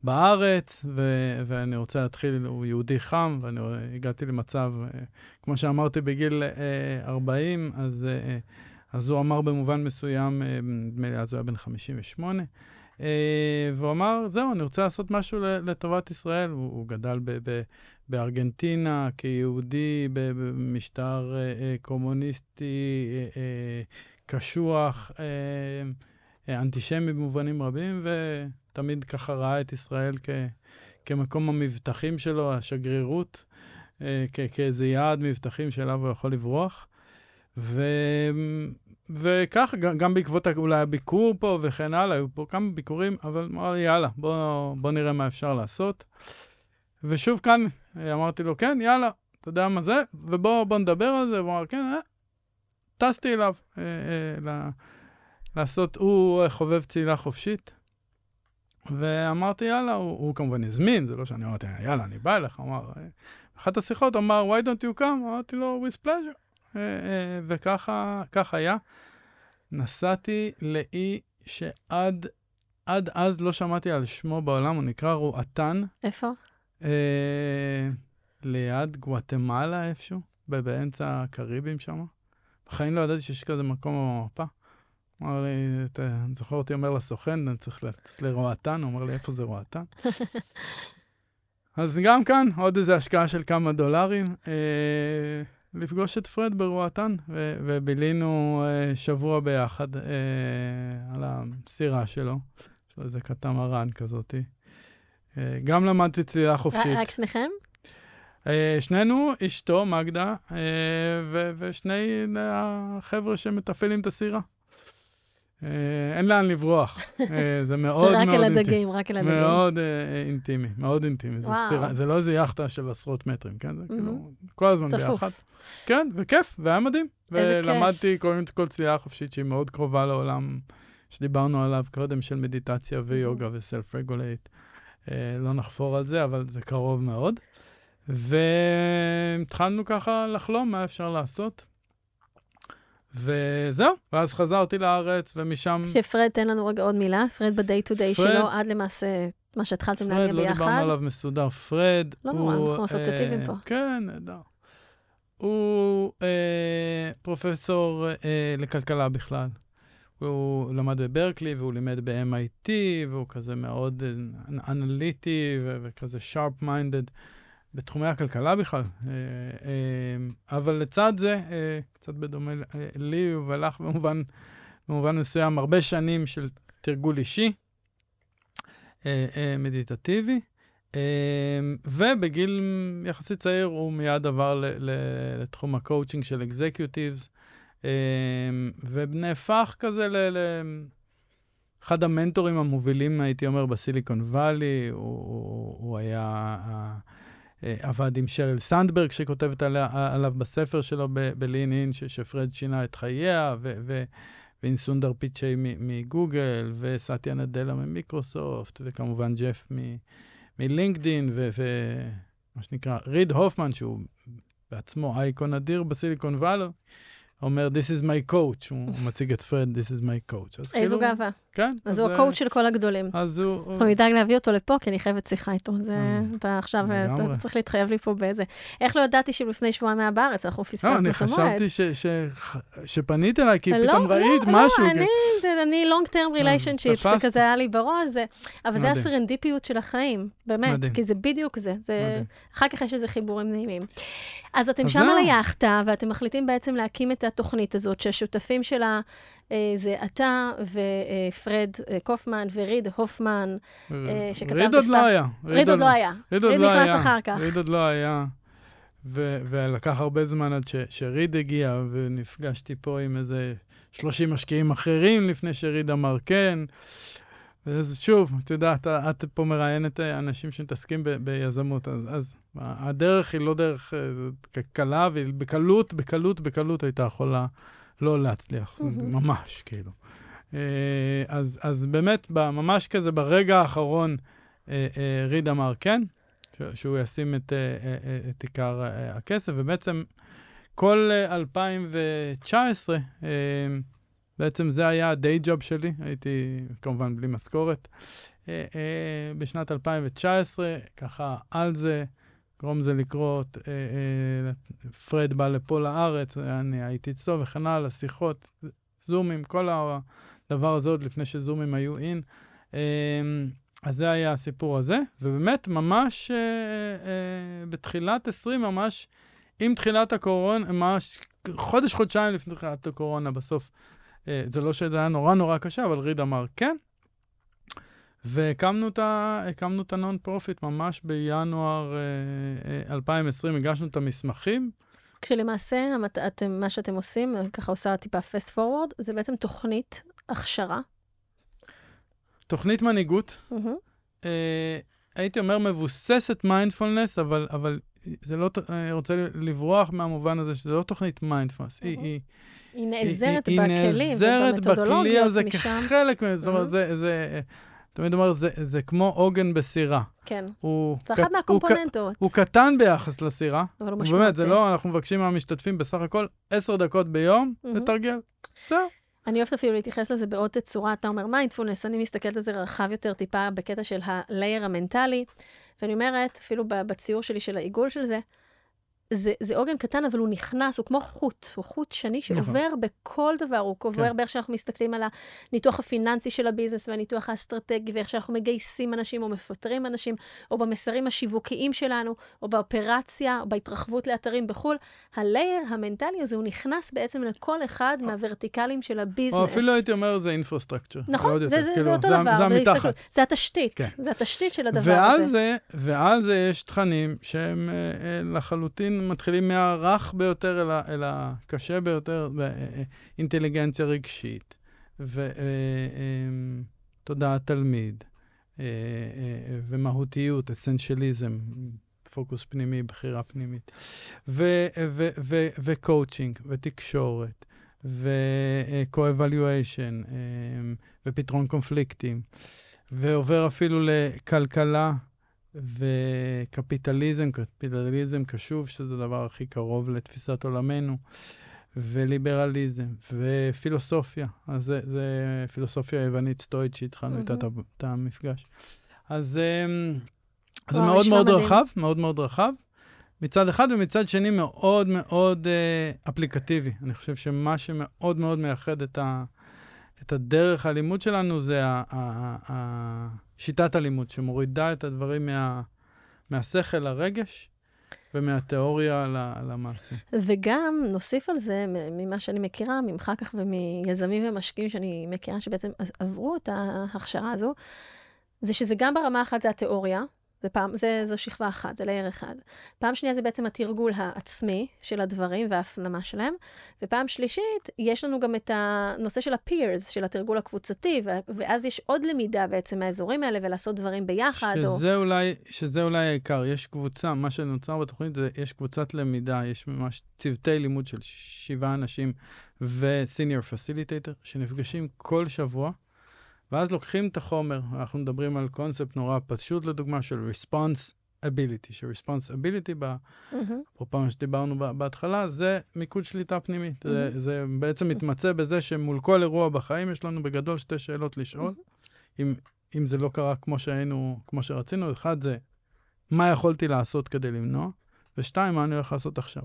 Speaker 3: בארץ, ו- ואני רוצה להתחיל, הוא יהודי חם, ואני הגעתי למצב, אה, כמו שאמרתי, בגיל אה, 40, אז, אה, אז הוא אמר במובן מסוים, אה, נדמה לי, אז הוא היה בן 58, אה, והוא אמר, זהו, אני רוצה לעשות משהו לטובת ישראל. הוא, הוא גדל ב- ב- בארגנטינה כיהודי במשטר אה, אה, קומוניסטי אה, אה, קשוח, אה, אה, אנטישמי במובנים רבים, ותמיד ככה ראה את ישראל כ, כמקום המבטחים שלו, השגרירות, אה, כ, כאיזה יעד מבטחים שאליו הוא יכול לברוח. ו... וכך, גם בעקבות אולי הביקור פה וכן הלאה, היו פה כמה ביקורים, אבל אמר לי, יאללה, בוא, בוא נראה מה אפשר לעשות. ושוב כאן אמרתי לו, כן, יאללה, אתה יודע מה זה, ובוא נדבר על זה. הוא אמר, כן, אה, טסתי אליו אה, אה, לעשות, הוא חובב צלילה חופשית. ואמרתי, יאללה, הוא, הוא כמובן הזמין, זה לא שאני אמרתי, יאללה, אני בא אליך, אמר, אה, אחת השיחות אמר, why don't you come? אמרתי לו, with pleasure. אה, אה, וככה היה. נסעתי לאי שעד עד אז לא שמעתי על שמו בעולם, הוא נקרא רועתן.
Speaker 2: איפה?
Speaker 3: אה, ליד גואטמלה איפשהו, באמצע הקריבים שם. בחיים לא ידעתי שיש כזה מקום במפה. אמר לי, אתה זוכר אותי אומר לסוכן, אני צריך לטוס לרועתן, הוא אמר לי, איפה זה רועתן? אז גם כאן, עוד איזו השקעה של כמה דולרים. אה, לפגוש את פרד ברועתן, ו- ובילינו אה, שבוע ביחד אה, על הסירה שלו. יש לו איזה קטמרן כזאתי. אה, גם למדתי צלילה חופשית.
Speaker 2: רק שניכם?
Speaker 3: אה, שנינו, אשתו, מגדה, אה, ו- ושני החבר'ה שמתפעלים את הסירה. אין לאן לברוח, זה מאוד
Speaker 2: מאוד
Speaker 3: אינטימי.
Speaker 2: רק אל הדגים, רק אל הדגים.
Speaker 3: מאוד אינטימי, מאוד אינטימי. זה, סירה, זה לא איזה יאכטה של עשרות מטרים, כן? זה כאילו כל הזמן
Speaker 2: צפוף.
Speaker 3: ביחד. כן, וכיף, והיה מדהים. ולמדתי כל, כל צלילה חופשית שהיא מאוד קרובה לעולם שדיברנו עליו קודם, של מדיטציה ויוגה וסלף רגולייט. לא נחפור על זה, אבל זה קרוב מאוד. והתחלנו ככה לחלום מה אפשר לעשות. וזהו, ואז חזרתי לארץ, ומשם...
Speaker 2: כשפרד, תן לנו רגע עוד מילה, פרד ב-day to day שלו, עד למעשה מה שהתחלתם להגיע ביחד.
Speaker 3: פרד, לא דיברנו עליו מסודר. פרד,
Speaker 2: לא נורא, אנחנו אסוציאטיביים פה.
Speaker 3: כן, נהדר. הוא אה, פרופסור אה, לכלכלה בכלל. הוא למד בברקלי והוא לימד ב-MIT, והוא כזה מאוד אנליטי וכזה sharp-minded בתחומי הכלכלה בכלל. אבל לצד זה, קצת בדומה לי, הוא הלך במובן, במובן מסוים הרבה שנים של תרגול אישי, מדיטטיבי, ובגיל יחסית צעיר הוא מיד עבר לתחום הקואוצ'ינג של executives. ונהפך כזה לאחד המנטורים המובילים, הייתי אומר, בסיליקון וואלי. הוא, הוא, הוא היה, עבד עם שריל סנדברג, שכותבת עליה, עליו בספר שלו בלין אין, שפרד שינה את חייה, ועם סונדר פיצ'יי מגוגל, וסטיה נדלה ממיקרוסופט, וכמובן ג'ף מלינקדין, ומה שנקרא ריד הופמן, שהוא בעצמו אייקון אדיר בסיליקון וואלי. אומר, This is my coach, הוא מציג את פרד, This is my coach.
Speaker 2: איזו כאילו, גאווה.
Speaker 3: כן.
Speaker 2: אז הוא הקואוצ' של כל הגדולים.
Speaker 3: אז הוא...
Speaker 2: אנחנו נדאג להביא אותו לפה, כי אני חייבת שיחה איתו. זה, אתה עכשיו, אתה צריך להתחייב לי פה באיזה... איך לא ידעתי שלפני שבועיים היה בארץ, אנחנו פספסנו את המועד.
Speaker 3: לא, אני חשבתי שפנית אליי, כי פתאום ראית משהו.
Speaker 2: לא, לא, אני long term relationships, זה כזה היה לי בראש, אבל זה הסרנדיפיות של החיים, באמת, כי זה בדיוק זה. אחר כך יש איזה חיבורים נעימים. אז אתם שם על היאכטה, ואתם מחליטים בעצם להקים את התוכנית הזאת, שהשותפים שלה זה אתה ופרד קופמן וריד הופמן, שכתב
Speaker 3: ריד עוד לא היה.
Speaker 2: ריד עוד לא היה.
Speaker 3: ריד
Speaker 2: עוד לא היה. ריד נכנס אחר כך.
Speaker 3: ריד עוד לא היה. ולקח הרבה זמן עד שריד הגיע, ונפגשתי פה עם איזה 30 משקיעים אחרים לפני שריד אמר כן. אז שוב, את יודעת, את פה מראיינת אנשים שמתעסקים ב- ביזמות, אז, אז הדרך היא לא דרך קלה, והיא בקלות, בקלות, הייתה יכולה לא להצליח. ממש, כאילו. אז, אז באמת, ממש כזה, ברגע האחרון, ריד אמר כן, שהוא ישים את, את עיקר הכסף, ובעצם כל 2019, בעצם זה היה הדיי ג'וב שלי, הייתי כמובן בלי משכורת. אה, אה, בשנת 2019, ככה על זה, גרום זה לקרות, אה, אה, פרד בא לפה לארץ, אני הייתי אצלו וכן הלאה, שיחות, זומים, כל הדבר הזה עוד לפני שזומים היו אין. אה, אז זה היה הסיפור הזה, ובאמת, ממש אה, אה, בתחילת 20, ממש עם תחילת הקורונה, ממש חודש, חודשיים לפני תחילת הקורונה, בסוף, אה, זה לא שזה היה נורא נורא קשה, אבל ריד אמר כן. והקמנו את ה non profit ממש בינואר אה, אה, 2020, הגשנו את המסמכים.
Speaker 2: כשלמעשה, המת... אתם, מה שאתם עושים, ככה עושה טיפה fast forward, זה בעצם תוכנית הכשרה.
Speaker 3: תוכנית מנהיגות.
Speaker 2: Mm-hmm.
Speaker 3: אה, הייתי אומר מבוססת מיינדפולנס, אבל, אבל זה לא, אני רוצה לברוח מהמובן הזה שזה לא תוכנית mindfulness, mm-hmm. היא, היא,
Speaker 2: היא נעזרת
Speaker 3: היא,
Speaker 2: בכלים
Speaker 3: היא נעזרת בכלי הזה
Speaker 2: משם.
Speaker 3: כחלק מזה, זאת אומרת, זה, זה, תמיד אומר, זה, זה כמו עוגן בסירה.
Speaker 2: כן.
Speaker 3: הוא
Speaker 2: זה אחת מה components.
Speaker 3: הוא, הוא קטן ביחס לסירה.
Speaker 2: אבל הוא משמעותי.
Speaker 3: באמת, זה לא, אנחנו מבקשים מהמשתתפים בסך הכל עשר דקות ביום
Speaker 2: Mm-hmm.
Speaker 3: לתרגל. זהו.
Speaker 2: אני אוהבת אפילו להתייחס לזה בעוד תצורה, אתה אומר מיינדפולנס, אני מסתכלת על זה רחב יותר טיפה בקטע של ה layer המנטלי, ואני אומרת, אפילו בציור שלי של העיגול של זה, זה, זה עוגן קטן, אבל הוא נכנס, הוא כמו חוט, הוא חוט שני שעובר נכון. בכל דבר, הוא עובר כן. באיך שאנחנו מסתכלים על הניתוח הפיננסי של ה business והניתוח האסטרטגי, ואיך שאנחנו מגייסים אנשים או מפטרים אנשים, או במסרים השיווקיים שלנו, או באופרציה, או בהתרחבות לאתרים בחו"ל. ה layer המנטלי הזה, הוא נכנס בעצם לכל אחד או... מהוורטיקלים של ה business.
Speaker 3: או אפילו הייתי אומר, זה infrastructure.
Speaker 2: נכון, זה, זה,
Speaker 3: כאילו,
Speaker 2: זה אותו
Speaker 3: זה,
Speaker 2: דבר.
Speaker 3: זה המתחת.
Speaker 2: זה התשתית, כן. זה התשתית של הדבר
Speaker 3: ועל
Speaker 2: הזה.
Speaker 3: זה. ועל זה יש תכנים שהם אה, לחלוטין מתחילים מהרך ביותר אל, ה, אל הקשה ביותר, אינטליגנציה רגשית, ותודעת תלמיד, אה, אה, ומהותיות, אסנשליזם, פוקוס פנימי, בחירה פנימית, וקואוצ'ינג, ותקשורת, ו-co-evaluation, ופתרון קונפליקטים, ועובר אפילו לכלכלה. וקפיטליזם, קפיטליזם קשוב, שזה הדבר הכי קרוב לתפיסת עולמנו, וליברליזם, ופילוסופיה. אז זה, זה פילוסופיה יוונית סטואית שהתחלנו איתה mm-hmm. את המפגש. אז וואו, זה מאוד מאוד מדהים. רחב, מאוד מאוד רחב. מצד אחד, ומצד שני מאוד מאוד אה, אפליקטיבי. אני חושב שמה שמאוד מאוד מייחד את, ה, את הדרך הלימוד שלנו זה ה, ה, ה, שיטת הלימוד, שמורידה את הדברים מה, מהשכל לרגש ומהתיאוריה למעשה.
Speaker 2: וגם נוסיף על זה, ממה שאני מכירה, ממך כך ומיזמים ומשקיעים שאני מכירה, שבעצם עברו את ההכשרה הזו, זה שזה גם ברמה אחת זה התיאוריה, זה פעם, זה, זו שכבה אחת, זה לייר אחד. פעם שנייה זה בעצם התרגול העצמי של הדברים וההפנמה שלהם. ופעם שלישית, יש לנו גם את הנושא של ה-peers, של התרגול הקבוצתי, ואז יש עוד למידה בעצם מהאזורים האלה, ולעשות דברים ביחד.
Speaker 3: שזה,
Speaker 2: או...
Speaker 3: אולי, שזה אולי העיקר, יש קבוצה, מה שנוצר בתוכנית זה, יש קבוצת למידה, יש ממש צוותי לימוד של שבעה אנשים ו-senior facilitator, שנפגשים כל שבוע. ואז לוקחים את החומר, אנחנו מדברים על קונספט נורא פשוט, לדוגמה, של response ability, ש-responsibility, אפרופו מה שדיברנו בהתחלה, זה מיקוד שליטה פנימית. זה, זה בעצם מתמצא בזה שמול כל אירוע בחיים יש לנו בגדול שתי שאלות לשאול. אם, אם זה לא קרה כמו שהיינו, כמו שרצינו, אחד זה, מה יכולתי לעשות כדי למנוע? ושתיים, מה אני הולך לעשות עכשיו?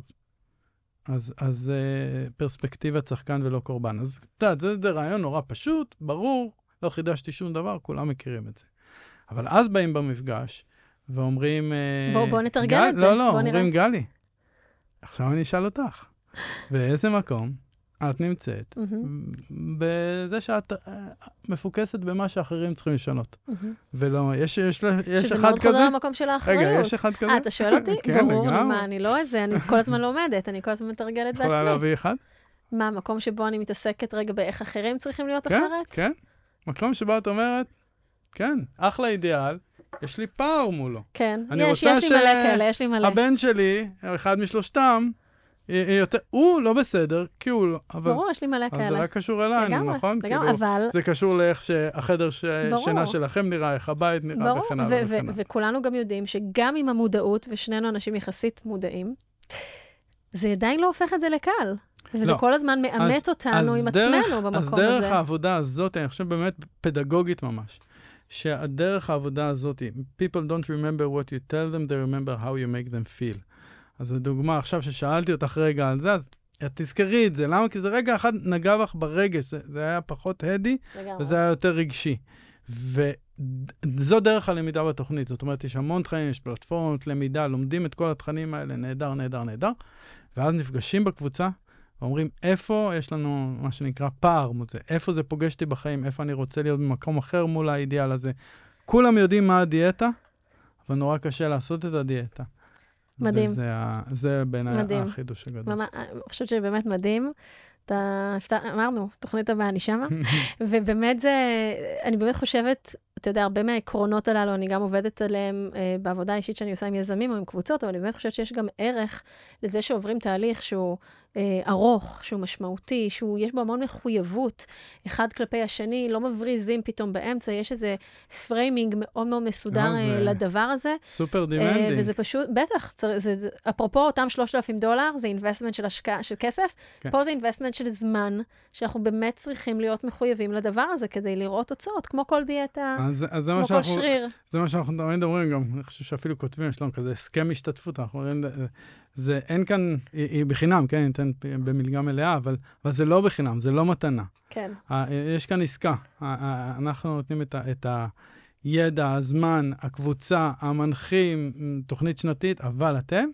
Speaker 3: אז, אז uh, פרספקטיבת שחקן ולא קורבן. אז את יודעת, זה, זה רעיון נורא פשוט, ברור, לא חידשתי שום דבר, כולם מכירים את זה. אבל אז באים במפגש ואומרים...
Speaker 2: בוא, בוא נתרגל
Speaker 3: גל,
Speaker 2: את זה.
Speaker 3: לא, לא, אומרים, נראה. גלי, עכשיו אני אשאל אותך, באיזה מקום את נמצאת. בזה שאת uh, מפוקסת במה שאחרים צריכים לשנות. ולא, יש, יש, יש אחד כזה...
Speaker 2: שזה מאוד חוזר למקום של האחריות.
Speaker 3: רגע, יש אחד כזה?
Speaker 2: אה, אתה שואל אותי?
Speaker 3: כן,
Speaker 2: ברור,
Speaker 3: לגמרי.
Speaker 2: מה, אני לא איזה, אני כל הזמן לומדת, אני כל הזמן מתרגלת בעצמי.
Speaker 3: יכולה להביא אחד?
Speaker 2: מה, מקום שבו אני מתעסקת רגע באיך אחרים צריכים להיות
Speaker 3: כן,
Speaker 2: אחרת?
Speaker 3: כן, מקום שבו את אומרת, כן, אחלה אידיאל, יש לי פער מולו.
Speaker 2: כן, יש, יש לי מלא כאלה, יש לי מלא.
Speaker 3: הבן שלי, אחד משלושתם, יותר, הוא לא בסדר, כי הוא לא, אבל...
Speaker 2: ברור, יש לי מלא כאלה.
Speaker 3: אז זה רק קשור אלינו,
Speaker 2: לגמרי,
Speaker 3: נכון?
Speaker 2: לגמרי,
Speaker 3: כאילו,
Speaker 2: אבל...
Speaker 3: זה קשור לאיך שהחדר ש... שינה שלכם נראה, איך הבית נראה,
Speaker 2: ברור,
Speaker 3: וכן הלאה וכן הלאה.
Speaker 2: וכולנו גם יודעים שגם עם המודעות, ושנינו אנשים יחסית מודעים, זה עדיין לא הופך את זה לקל. וזה
Speaker 3: לא.
Speaker 2: כל הזמן מאמת אותנו עם
Speaker 3: דרך,
Speaker 2: עצמנו במקום
Speaker 3: אז
Speaker 2: הזה.
Speaker 3: דרך העבודה הזאת, אני חושב באמת פדגוגית ממש, שהדרך העבודה הזאת, people don't remember what you tell them, they remember how you make them feel. אז לדוגמה, עכשיו ששאלתי אותך רגע על זה, אז את תזכרי את זה. למה? כי זה רגע אחד נגע בך ברגש, זה, זה היה פחות הדי. וזה היה יותר רגשי. וזו דרך הלמידה בתוכנית. זאת אומרת, יש המון תכנים, יש פלטפורמות למידה, לומדים את כל התכנים האלה, נהדר, נהדר, נהדר, ואז נפגשים בקבוצה ואומרים, איפה יש לנו מה שנקרא פער זה, איפה זה פוגש אותי בחיים, איפה אני רוצה להיות במקום אחר מול האידיאל הזה. כולם יודעים מה הדיאטה, אבל נורא קשה לעשות את הדיאטה.
Speaker 2: מדהים.
Speaker 3: וזה זה בעיניי. החידוש הגדול.
Speaker 2: אני חושבת שבאמת מדהים. אתה, אמרנו, תוכנית הבאה, אני שמה. ובאמת זה, אני באמת חושבת, אתה יודע, הרבה מהעקרונות הללו, אני גם עובדת עליהם אה, בעבודה האישית שאני עושה עם יזמים או עם קבוצות, אבל אני באמת חושבת שיש גם ערך לזה שעוברים תהליך שהוא אה, ארוך, שהוא משמעותי, שהוא, יש בו המון מחויבות, אחד כלפי השני, לא מבריזים פתאום באמצע, יש איזה framing מאוד מאוד מסודר אה,
Speaker 3: זה
Speaker 2: לדבר הזה.
Speaker 3: סופר
Speaker 2: אה,
Speaker 3: demanding.
Speaker 2: וזה פשוט, בטח, צר- זה, זה, אפרופו אותם 3,000 דולר, זה investment של השקעה, של כסף,
Speaker 3: כן.
Speaker 2: פה זה investment של זמן, שאנחנו באמת צריכים להיות מחויבים לדבר הזה כדי לראות תוצאות, כמו כל דיאטה,
Speaker 3: אז, אז
Speaker 2: כמו כל
Speaker 3: שאנחנו,
Speaker 2: שריר.
Speaker 3: זה מה שאנחנו תמיד אומרים גם, אני חושב שאפילו כותבים, יש לנו כזה הסכם השתתפות, אנחנו אומרים, זה אין כאן, היא, היא בחינם, כן, ניתן במלגה מלאה, אבל, אבל זה לא בחינם, זה לא מתנה.
Speaker 2: כן,
Speaker 3: ה- יש כאן עסקה, אנחנו נותנים את, ה, את הידע, הזמן, הקבוצה, המנחים, תוכנית שנתית, אבל אתם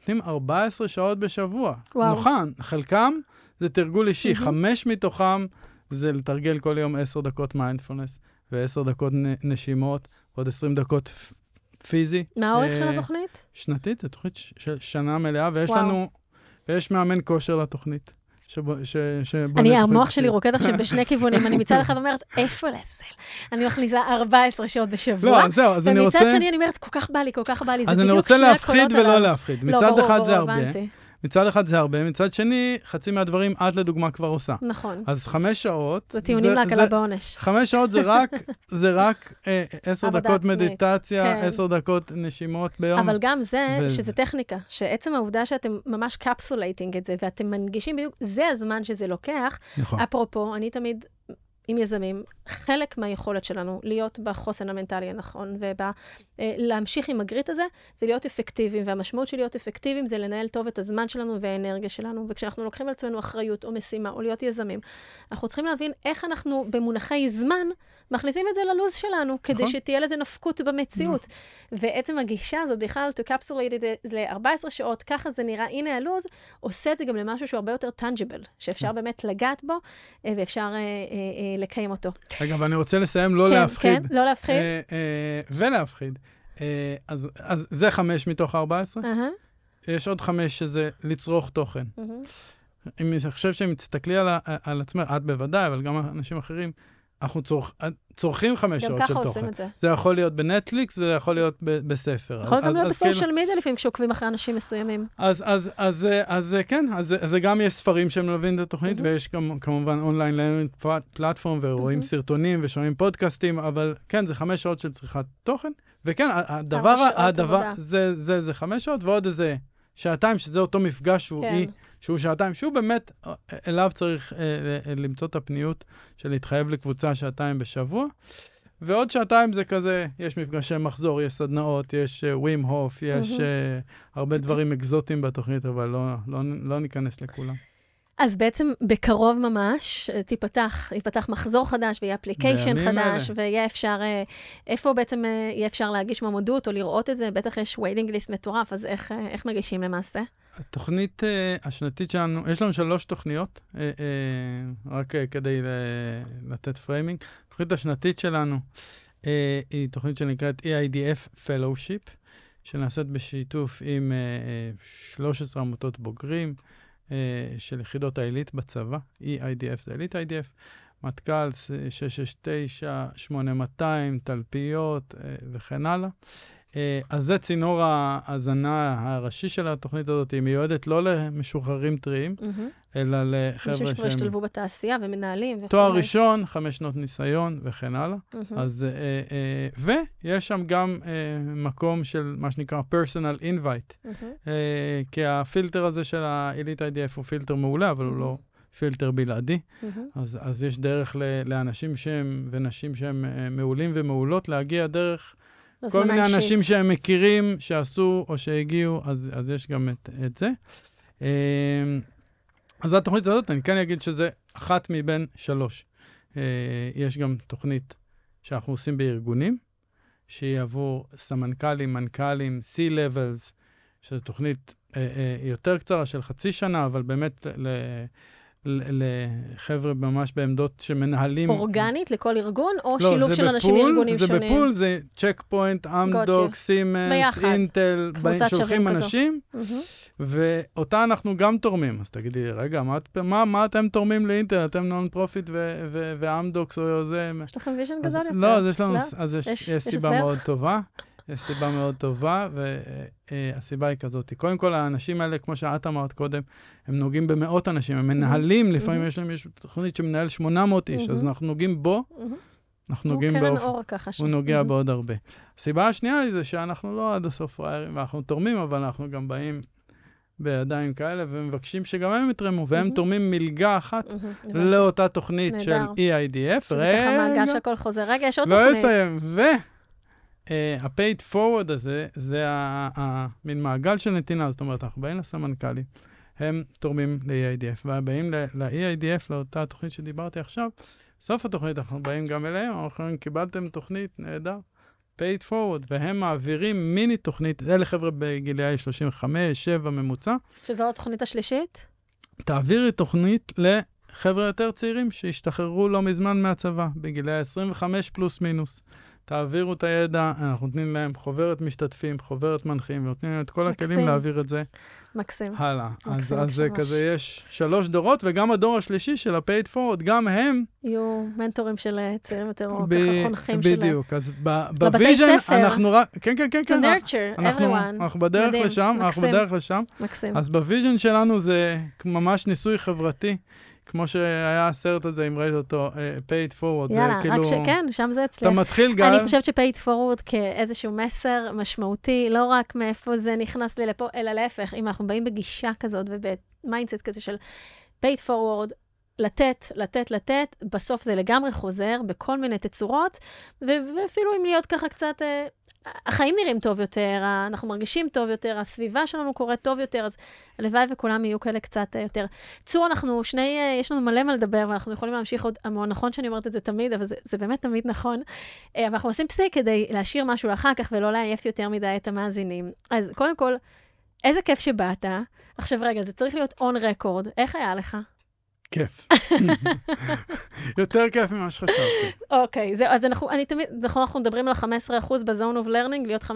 Speaker 3: נותנים 14 שעות בשבוע.
Speaker 2: וואו.
Speaker 3: נכון, חלקם זה תרגול אישי. חמש מתוכם זה לתרגל כל יום 10 דקות מיינדפולנס, ו-10 דקות נשימות, עוד 20 דקות פיזי.
Speaker 2: מה האורך של
Speaker 3: אה,
Speaker 2: התוכנית?
Speaker 3: שנתית, זו תוכנית של שנה מלאה, ויש
Speaker 2: וואו.
Speaker 3: לנו, ויש מאמן כושר לתוכנית. שבו- ש- שבונה
Speaker 2: אני, המוח שלי. רוקד עכשיו בשני כיוונים, אני מצד אחד אומרת, איפה לעזל? אני מכניסה 14 שעות בשבוע,
Speaker 3: לא, זהו, אז אני רוצה...
Speaker 2: ומצד שני אני אומרת, כל כך בא לי, כל כך בא לי, זה
Speaker 3: אז אני
Speaker 2: בדיוק
Speaker 3: רוצה
Speaker 2: שני
Speaker 3: להפחיד
Speaker 2: הקולות
Speaker 3: ולא
Speaker 2: הללו.
Speaker 3: להפחיד.
Speaker 2: לא,
Speaker 3: מצד אחד זה הרבה. מצד אחד זה הרבה, מצד שני, חצי מהדברים את לדוגמה כבר עושה.
Speaker 2: נכון,
Speaker 3: אז חמש שעות...
Speaker 2: זה טיעונים להקלה בעונש.
Speaker 3: חמש שעות זה רק, זה רק אה, עשר דקות
Speaker 2: עצמית,
Speaker 3: מדיטציה,
Speaker 2: כן.
Speaker 3: עשר דקות נשימות ביום.
Speaker 2: אבל גם זה,
Speaker 3: ו-
Speaker 2: שזה טכניקה, שעצם העובדה שאתם ממש capsulating את זה, ואתם מנגישים בדיוק, זה הזמן שזה לוקח.
Speaker 3: נכון.
Speaker 2: אפרופו, אני תמיד עם יזמים, חלק מהיכולת שלנו להיות בחוסן המנטלי הנכון ולהמשיך עם ה grit הזה, זה להיות אפקטיביים, והמשמעות של להיות אפקטיביים זה לנהל טוב את הזמן שלנו והאנרגיה שלנו, וכשאנחנו לוקחים על עצמנו אחריות או משימה או להיות יזמים, אנחנו צריכים להבין איך אנחנו במונחי זמן מכניסים את זה ללו"ז שלנו, כדי
Speaker 3: נכון.
Speaker 2: שתהיה לזה נפקות במציאות. ועצם הגישה הזאת בכלל, to capsulate it ל-14 שעות, ככה זה נראה, הנה הלו"ז, עושה את זה גם למשהו שהוא הרבה יותר טנג'יבל, שאפשר באמת לגעת בו, אה, ואפשר אה, אה, אה, לקיים אותו.
Speaker 3: רגע, אבל אני רוצה לסיים, לא
Speaker 2: כן,
Speaker 3: להפחיד.
Speaker 2: כן, לא להפחיד.
Speaker 3: אה, אה, ולהפחיד. אה, אז אז זה חמש מתוך 14.
Speaker 2: אהה,
Speaker 3: יש עוד חמש שזה לצרוך תוכן.
Speaker 2: מהמם.
Speaker 3: אם אני חושב שאם תסתכלי על, על עצמך, את בוודאי, אבל גם אנשים אחרים, אנחנו צורכ, צורכים חמש
Speaker 2: גם
Speaker 3: שעות של
Speaker 2: ככה
Speaker 3: תוכן.
Speaker 2: עושים את זה.
Speaker 3: זה יכול להיות בנטפליקס, זה יכול להיות ב- בספר.
Speaker 2: יכול
Speaker 3: אז-
Speaker 2: גם להיות
Speaker 3: אז כאילו-
Speaker 2: בסושיאל מדיה לפעמים, כשעוקבים אחרי אנשים מסוימים.
Speaker 3: אז, אז, אז, אז, אז כן, אז, אז זה גם יש ספרים שמלווים את התוכנית,
Speaker 2: מהמם.
Speaker 3: ויש גם כמובן online learning platform, ורואים
Speaker 2: מהמם.
Speaker 3: סרטונים ושומעים פודקאסטים, אבל כן, זה חמש שעות של צריכת תוכן, וכן, הדבר,
Speaker 2: שעות
Speaker 3: הדבר,
Speaker 2: עבודה.
Speaker 3: זה, זה, זה חמש שעות, ועוד איזה שעתיים, שזה אותו מפגש
Speaker 2: כן.
Speaker 3: אי, שהוא שעתיים, שהוא באמת, אה, אליו צריך אה, אה, למצוא את הפניות של להתחייב לקבוצה שעתיים בשבוע. ועוד שעתיים זה כזה, יש מפגשי מחזור, יש סדנאות, יש ווים הוף, יש uh, הרבה דברים אקזוטיים בתוכנית, אבל לא, לא, לא ניכנס לכולם.
Speaker 2: אז בעצם בקרוב ממש אה, תיפתח, ייפתח מחזור חדש ויהיה
Speaker 3: application
Speaker 2: חדש, ויהיה אפשר, אה, איפה בעצם אה, יהיה אפשר להגיש מועמדות או לראות את זה? בטח יש waiting list מטורף, אז איך, איך מגישים למעשה?
Speaker 3: התוכנית uh, השנתית שלנו, יש לנו שלוש תוכניות, uh, uh, רק uh, כדי ל- לתת framing. התוכנית השנתית שלנו uh, היא תוכנית שנקראת EIDF Fellowship, שנעשית בשיתוף עם uh, uh, 13 עמותות בוגרים של יחידות העילית בצבא, EIDF זה עילית IDF, מטכ"ל 669, 8200, תלפיות uh, וכן הלאה. אה, אז זה צינור ההאזנה הראשי של התוכנית הזאת, היא מיועדת לא למשוחררים טריים,
Speaker 2: מהמם.
Speaker 3: אלא לחבר'ה
Speaker 2: אנשים שכבר
Speaker 3: שהם
Speaker 2: השתלבו בתעשייה ומנהלים וכו'.
Speaker 3: תואר ראשון, חמש שנות ניסיון וכן הלאה.
Speaker 2: מהמם.
Speaker 3: אז, אה, אה, ויש שם גם אה, מקום של מה שנקרא personal invite. אה, כי הפילטר הזה של ה-Elite IDF הוא פילטר מעולה, אבל הוא לא פילטר בלעדי.
Speaker 2: מהמם.
Speaker 3: אז, אז יש דרך ל, לאנשים שהם, ונשים שהם אה, מעולים ומעולות, להגיע דרך כל מיני
Speaker 2: אישית.
Speaker 3: אנשים שהם מכירים, שעשו או שהגיעו, אז, אז יש גם את, את זה. אה, אז התוכנית הזאת, אני כן אגיד שזה אחת מבין שלוש. אה, יש גם תוכנית שאנחנו עושים בארגונים, שהיא עבור סמנכ"לים, מנכ"לים, C-Levels, שזו תוכנית אה, אה, יותר קצרה של חצי שנה, אבל באמת ל- לחבר'ה ממש בעמדות שמנהלים...
Speaker 2: אורגנית לכל ארגון, או
Speaker 3: לא,
Speaker 2: שילוב
Speaker 3: זה
Speaker 2: של אנשים
Speaker 3: ב pool,
Speaker 2: מארגונים
Speaker 3: זה
Speaker 2: שונים?
Speaker 3: ב pool, זה צ'ק פוינט, אמדוק, סימנס. אינטל, שולחים. אנשים,
Speaker 2: מהמם.
Speaker 3: ואותה אנחנו גם תורמים. אז תגידי, רגע, מה, מה, מה אתם תורמים לאינטל? אתם non profit ואמדוקס או זה?
Speaker 2: יש לכם
Speaker 3: vision
Speaker 2: גדול יותר.
Speaker 3: לא, אז יש לנו,
Speaker 2: לא?
Speaker 3: אז יש,
Speaker 2: יש-
Speaker 3: יש, סיבה? מאוד טובה. יש סיבה מאוד טובה, והסיבה היא כזאת. קודם כל, האנשים האלה, כמו שאת אמרת קודם, הם נוגעים במאות אנשים, הם מנהלים, לפעמים. יש להם יש תוכנית שמנהל 800 איש, אז. אנחנו נוגעים בו. אנחנו
Speaker 2: הוא
Speaker 3: נוגעים
Speaker 2: קרן
Speaker 3: באופן...
Speaker 2: אור ככה.
Speaker 3: הוא נוגע. בעוד הרבה. הסיבה השנייה היא זה שאנחנו לא עד הסוף פראיירים, ואנחנו תורמים, אבל אנחנו גם באים בידיים כאלה ומבקשים שגם הם יתרמו, והם
Speaker 2: מהמם.
Speaker 3: תורמים מלגה אחת
Speaker 2: הבנתי.
Speaker 3: לאותה תוכנית של. EIDF.
Speaker 2: שזה ככה מעגל שהכל חוזר. רגע, יש עוד
Speaker 3: לא
Speaker 2: תוכנית.
Speaker 3: אסיים. ו... ה-paid forward הזה, זה המין מעגל של נתינה, זאת אומרת, אנחנו באים לסמנכ"לים, הם תורמים ל-EIDF, ובאים ל-EIDF, לאותה תוכנית שדיברתי עכשיו, סוף התוכנית אנחנו באים גם אליהם, אנחנו אומרים, קיבלתם תוכנית, נהדר, paid forward, והם מעבירים מיני תוכנית, אלה חבר'ה בגילאי 35, 7 ממוצע,
Speaker 2: שזו התוכנית השלישית?
Speaker 3: תעבירי תוכנית לחבר'ה יותר צעירים שהשתחררו לא מזמן מהצבא, בגילאי 25 פלוס מינוס. תעבירו את הידע, אנחנו נותנים להם חוברת משתתפים, חוברת מנחים, ונותנים להם את כל הכלים
Speaker 2: מקסים.
Speaker 3: להעביר את זה
Speaker 2: מקסים.
Speaker 3: הלאה. אז,
Speaker 2: מקסים,
Speaker 3: אז זה. כזה, יש שלוש דורות, וגם הדור השלישי של ה-pay it forward, גם הם,
Speaker 2: יהיו מנטורים של אה, צעירים יותר, או
Speaker 3: ב-
Speaker 2: ככה חונכים שלהם.
Speaker 3: בדיוק. אז
Speaker 2: לבתי
Speaker 3: ב
Speaker 2: vision.
Speaker 3: אנחנו רק, כן, כן, כן,
Speaker 2: To
Speaker 3: כן,
Speaker 2: nurture
Speaker 3: אנחנו,
Speaker 2: everyone.
Speaker 3: אנחנו בדרך
Speaker 2: מדהים,
Speaker 3: לשם, אנחנו
Speaker 2: מקסים.
Speaker 3: בדרך לשם.
Speaker 2: מקסים.
Speaker 3: אז ב vision שלנו זה ממש ניסוי חברתי, כמו שהיה הסרט הזה, אם ראית אותו, אה, Pay It Forward.
Speaker 2: יאללה,
Speaker 3: זה כאילו,
Speaker 2: רק שכן, שם זה
Speaker 3: אתה
Speaker 2: אצלך.
Speaker 3: מתחיל גל,
Speaker 2: אני חושבת ש-pay it forward כאיזשהו מסר משמעותי, לא רק מאיפה זה נכנס לי לפה, אלא להפך, אם אנחנו באים בגישה כזאת וב mindset כזה של paid forward, לתת, לתת, לתת, בסוף זה לגמרי חוזר בכל מיני תצורות, ואפילו אם להיות ככה קצת... החיים נראים טוב יותר, אנחנו מרגישים טוב יותר, הסביבה שלנו קורית טוב יותר, אז הלוואי וכולם יהיו כאלה קצת אה, יותר. צור, אנחנו שני, אה, יש לנו מלא מה לדבר, ואנחנו יכולים להמשיך עוד המון. נכון שאני אומרת את זה תמיד, אבל זה, זה באמת תמיד נכון. אה, אבל אנחנו עושים פסיק כדי להשאיר משהו לאחר כך ולא לעייף יותר מדי את המאזינים. אז קודם כל, איזה כיף שבאת. עכשיו רגע, זה צריך להיות on record. איך היה לך?
Speaker 3: כיף. יותר כיף ממה שחשבתי.
Speaker 2: אוקיי, זהו, אז אנחנו, אני תמיד, נכון, אנחנו מדברים על ה-15% ב-zone of learning, להיות 15%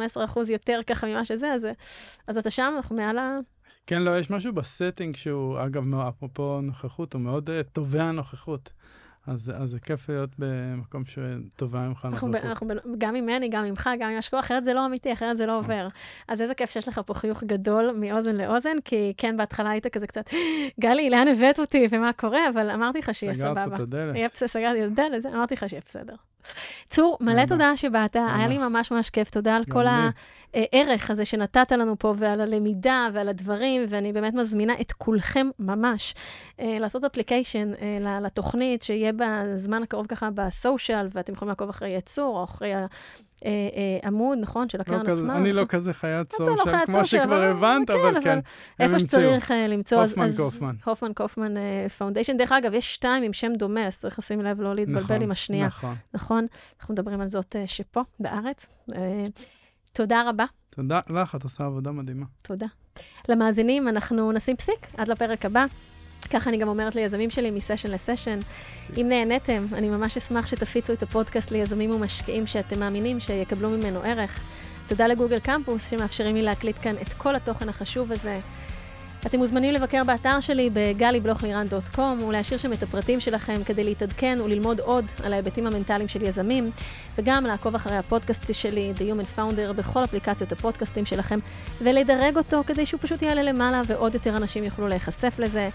Speaker 2: יותר ככה ממה שזה, אז, אז אתה שם, אנחנו מעל ה...
Speaker 3: כן, לא, יש משהו ב setting שהוא, אגב, אפרופו נוכחות, הוא מאוד אה, תובע נוכחות. אז, אז זה כיף להיות במקום שתובע ממך
Speaker 2: אנחנו, ב-
Speaker 3: נוכחות.
Speaker 2: אנחנו ב- גם ממני, גם ממך, גם ממה שקורה, אחרת זה לא אמיתי, אחרת זה לא עובר. אז איזה כיף שיש לך פה חיוך גדול מאוזן לאוזן, כי כן, בהתחלה היית כזה קצת, גלי, לאן הבאת אותי ומה קורה, אבל אמרתי לך שיהיה
Speaker 3: סגרת פה
Speaker 2: סבבה.
Speaker 3: את הדלת.
Speaker 2: סגרתי את הדלת, אמרתי לך שיהיה בסדר. צור, מלא. תודה שבאת, היה לי ממש ממש כיף, תודה על כל. הערך הזה שנתת לנו פה, ועל הלמידה ועל הדברים, ואני באמת מזמינה את כולכם ממש אה, לעשות אפליקיישן אה, לתוכנית, שיהיה בזמן הקרוב ככה בסושיאל, ואתם יכולים לעקוב אחרי יצור, או אחרי העמוד, נכון, של
Speaker 3: לא
Speaker 2: הקרן
Speaker 3: כזה-
Speaker 2: עצמה.
Speaker 3: אני לא כזה חיית
Speaker 2: אתה לא חיית
Speaker 3: כמו
Speaker 2: social,
Speaker 3: שכבר
Speaker 2: אבל-
Speaker 3: הבנת,
Speaker 2: כן,
Speaker 3: אבל
Speaker 2: אבל
Speaker 3: כן,
Speaker 2: איפה. שצריך אה, למצוא. אז-
Speaker 3: Hoffman
Speaker 2: אז-
Speaker 3: Kofman.
Speaker 2: Hoffman Kofman Foundation. דרך אגב, יש שתיים עם שם דומה, אז צריך לשים לב לא להתבלבל
Speaker 3: נכון,
Speaker 2: עם השנייה.
Speaker 3: נכון.
Speaker 2: נכון? אנחנו מדברים על זאת אה, שפה, בארץ. אה, תודה רבה.
Speaker 3: תודה לך, את עושה עבודה מדהימה.
Speaker 2: תודה. למאזינים, אנחנו נשים פסיק עד לפרק הבא. ככה אני גם אומרת ליזמים שלי מסשן לסשן. אם נהניתם, אני ממש אשמח שתפיצו את הפודקאסט ליזמים ומשקיעים שאתם מאמינים שיקבלו ממנו ערך. תודה לגוגל קמפוס, שמאפשרים לי להקליט כאן את כל התוכן החשוב הזה. אתם מוזמנים לבקר באתר שלי בגלי-בלוכלירן.קום ולהשאיר שם את הפרטים שלכם כדי להתעדכן וללמוד עוד על ההיבטים המנטליים של יזמים, וגם לעקוב אחרי הפודקאסט שלי, The Human Founder, בכל אפליקציות הפודקאסטים שלכם, ולדרג אותו כדי שהוא פשוט יעלה למעלה ועוד יותר אנשים יוכלו להיחשף לזה.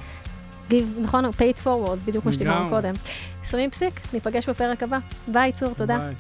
Speaker 2: Give, נכון? paid forward, בדיוק כמו שדיברנו קודם. שמים פסיק, ניפגש בפרק הבא. ביי, צור, תודה.
Speaker 3: ביי.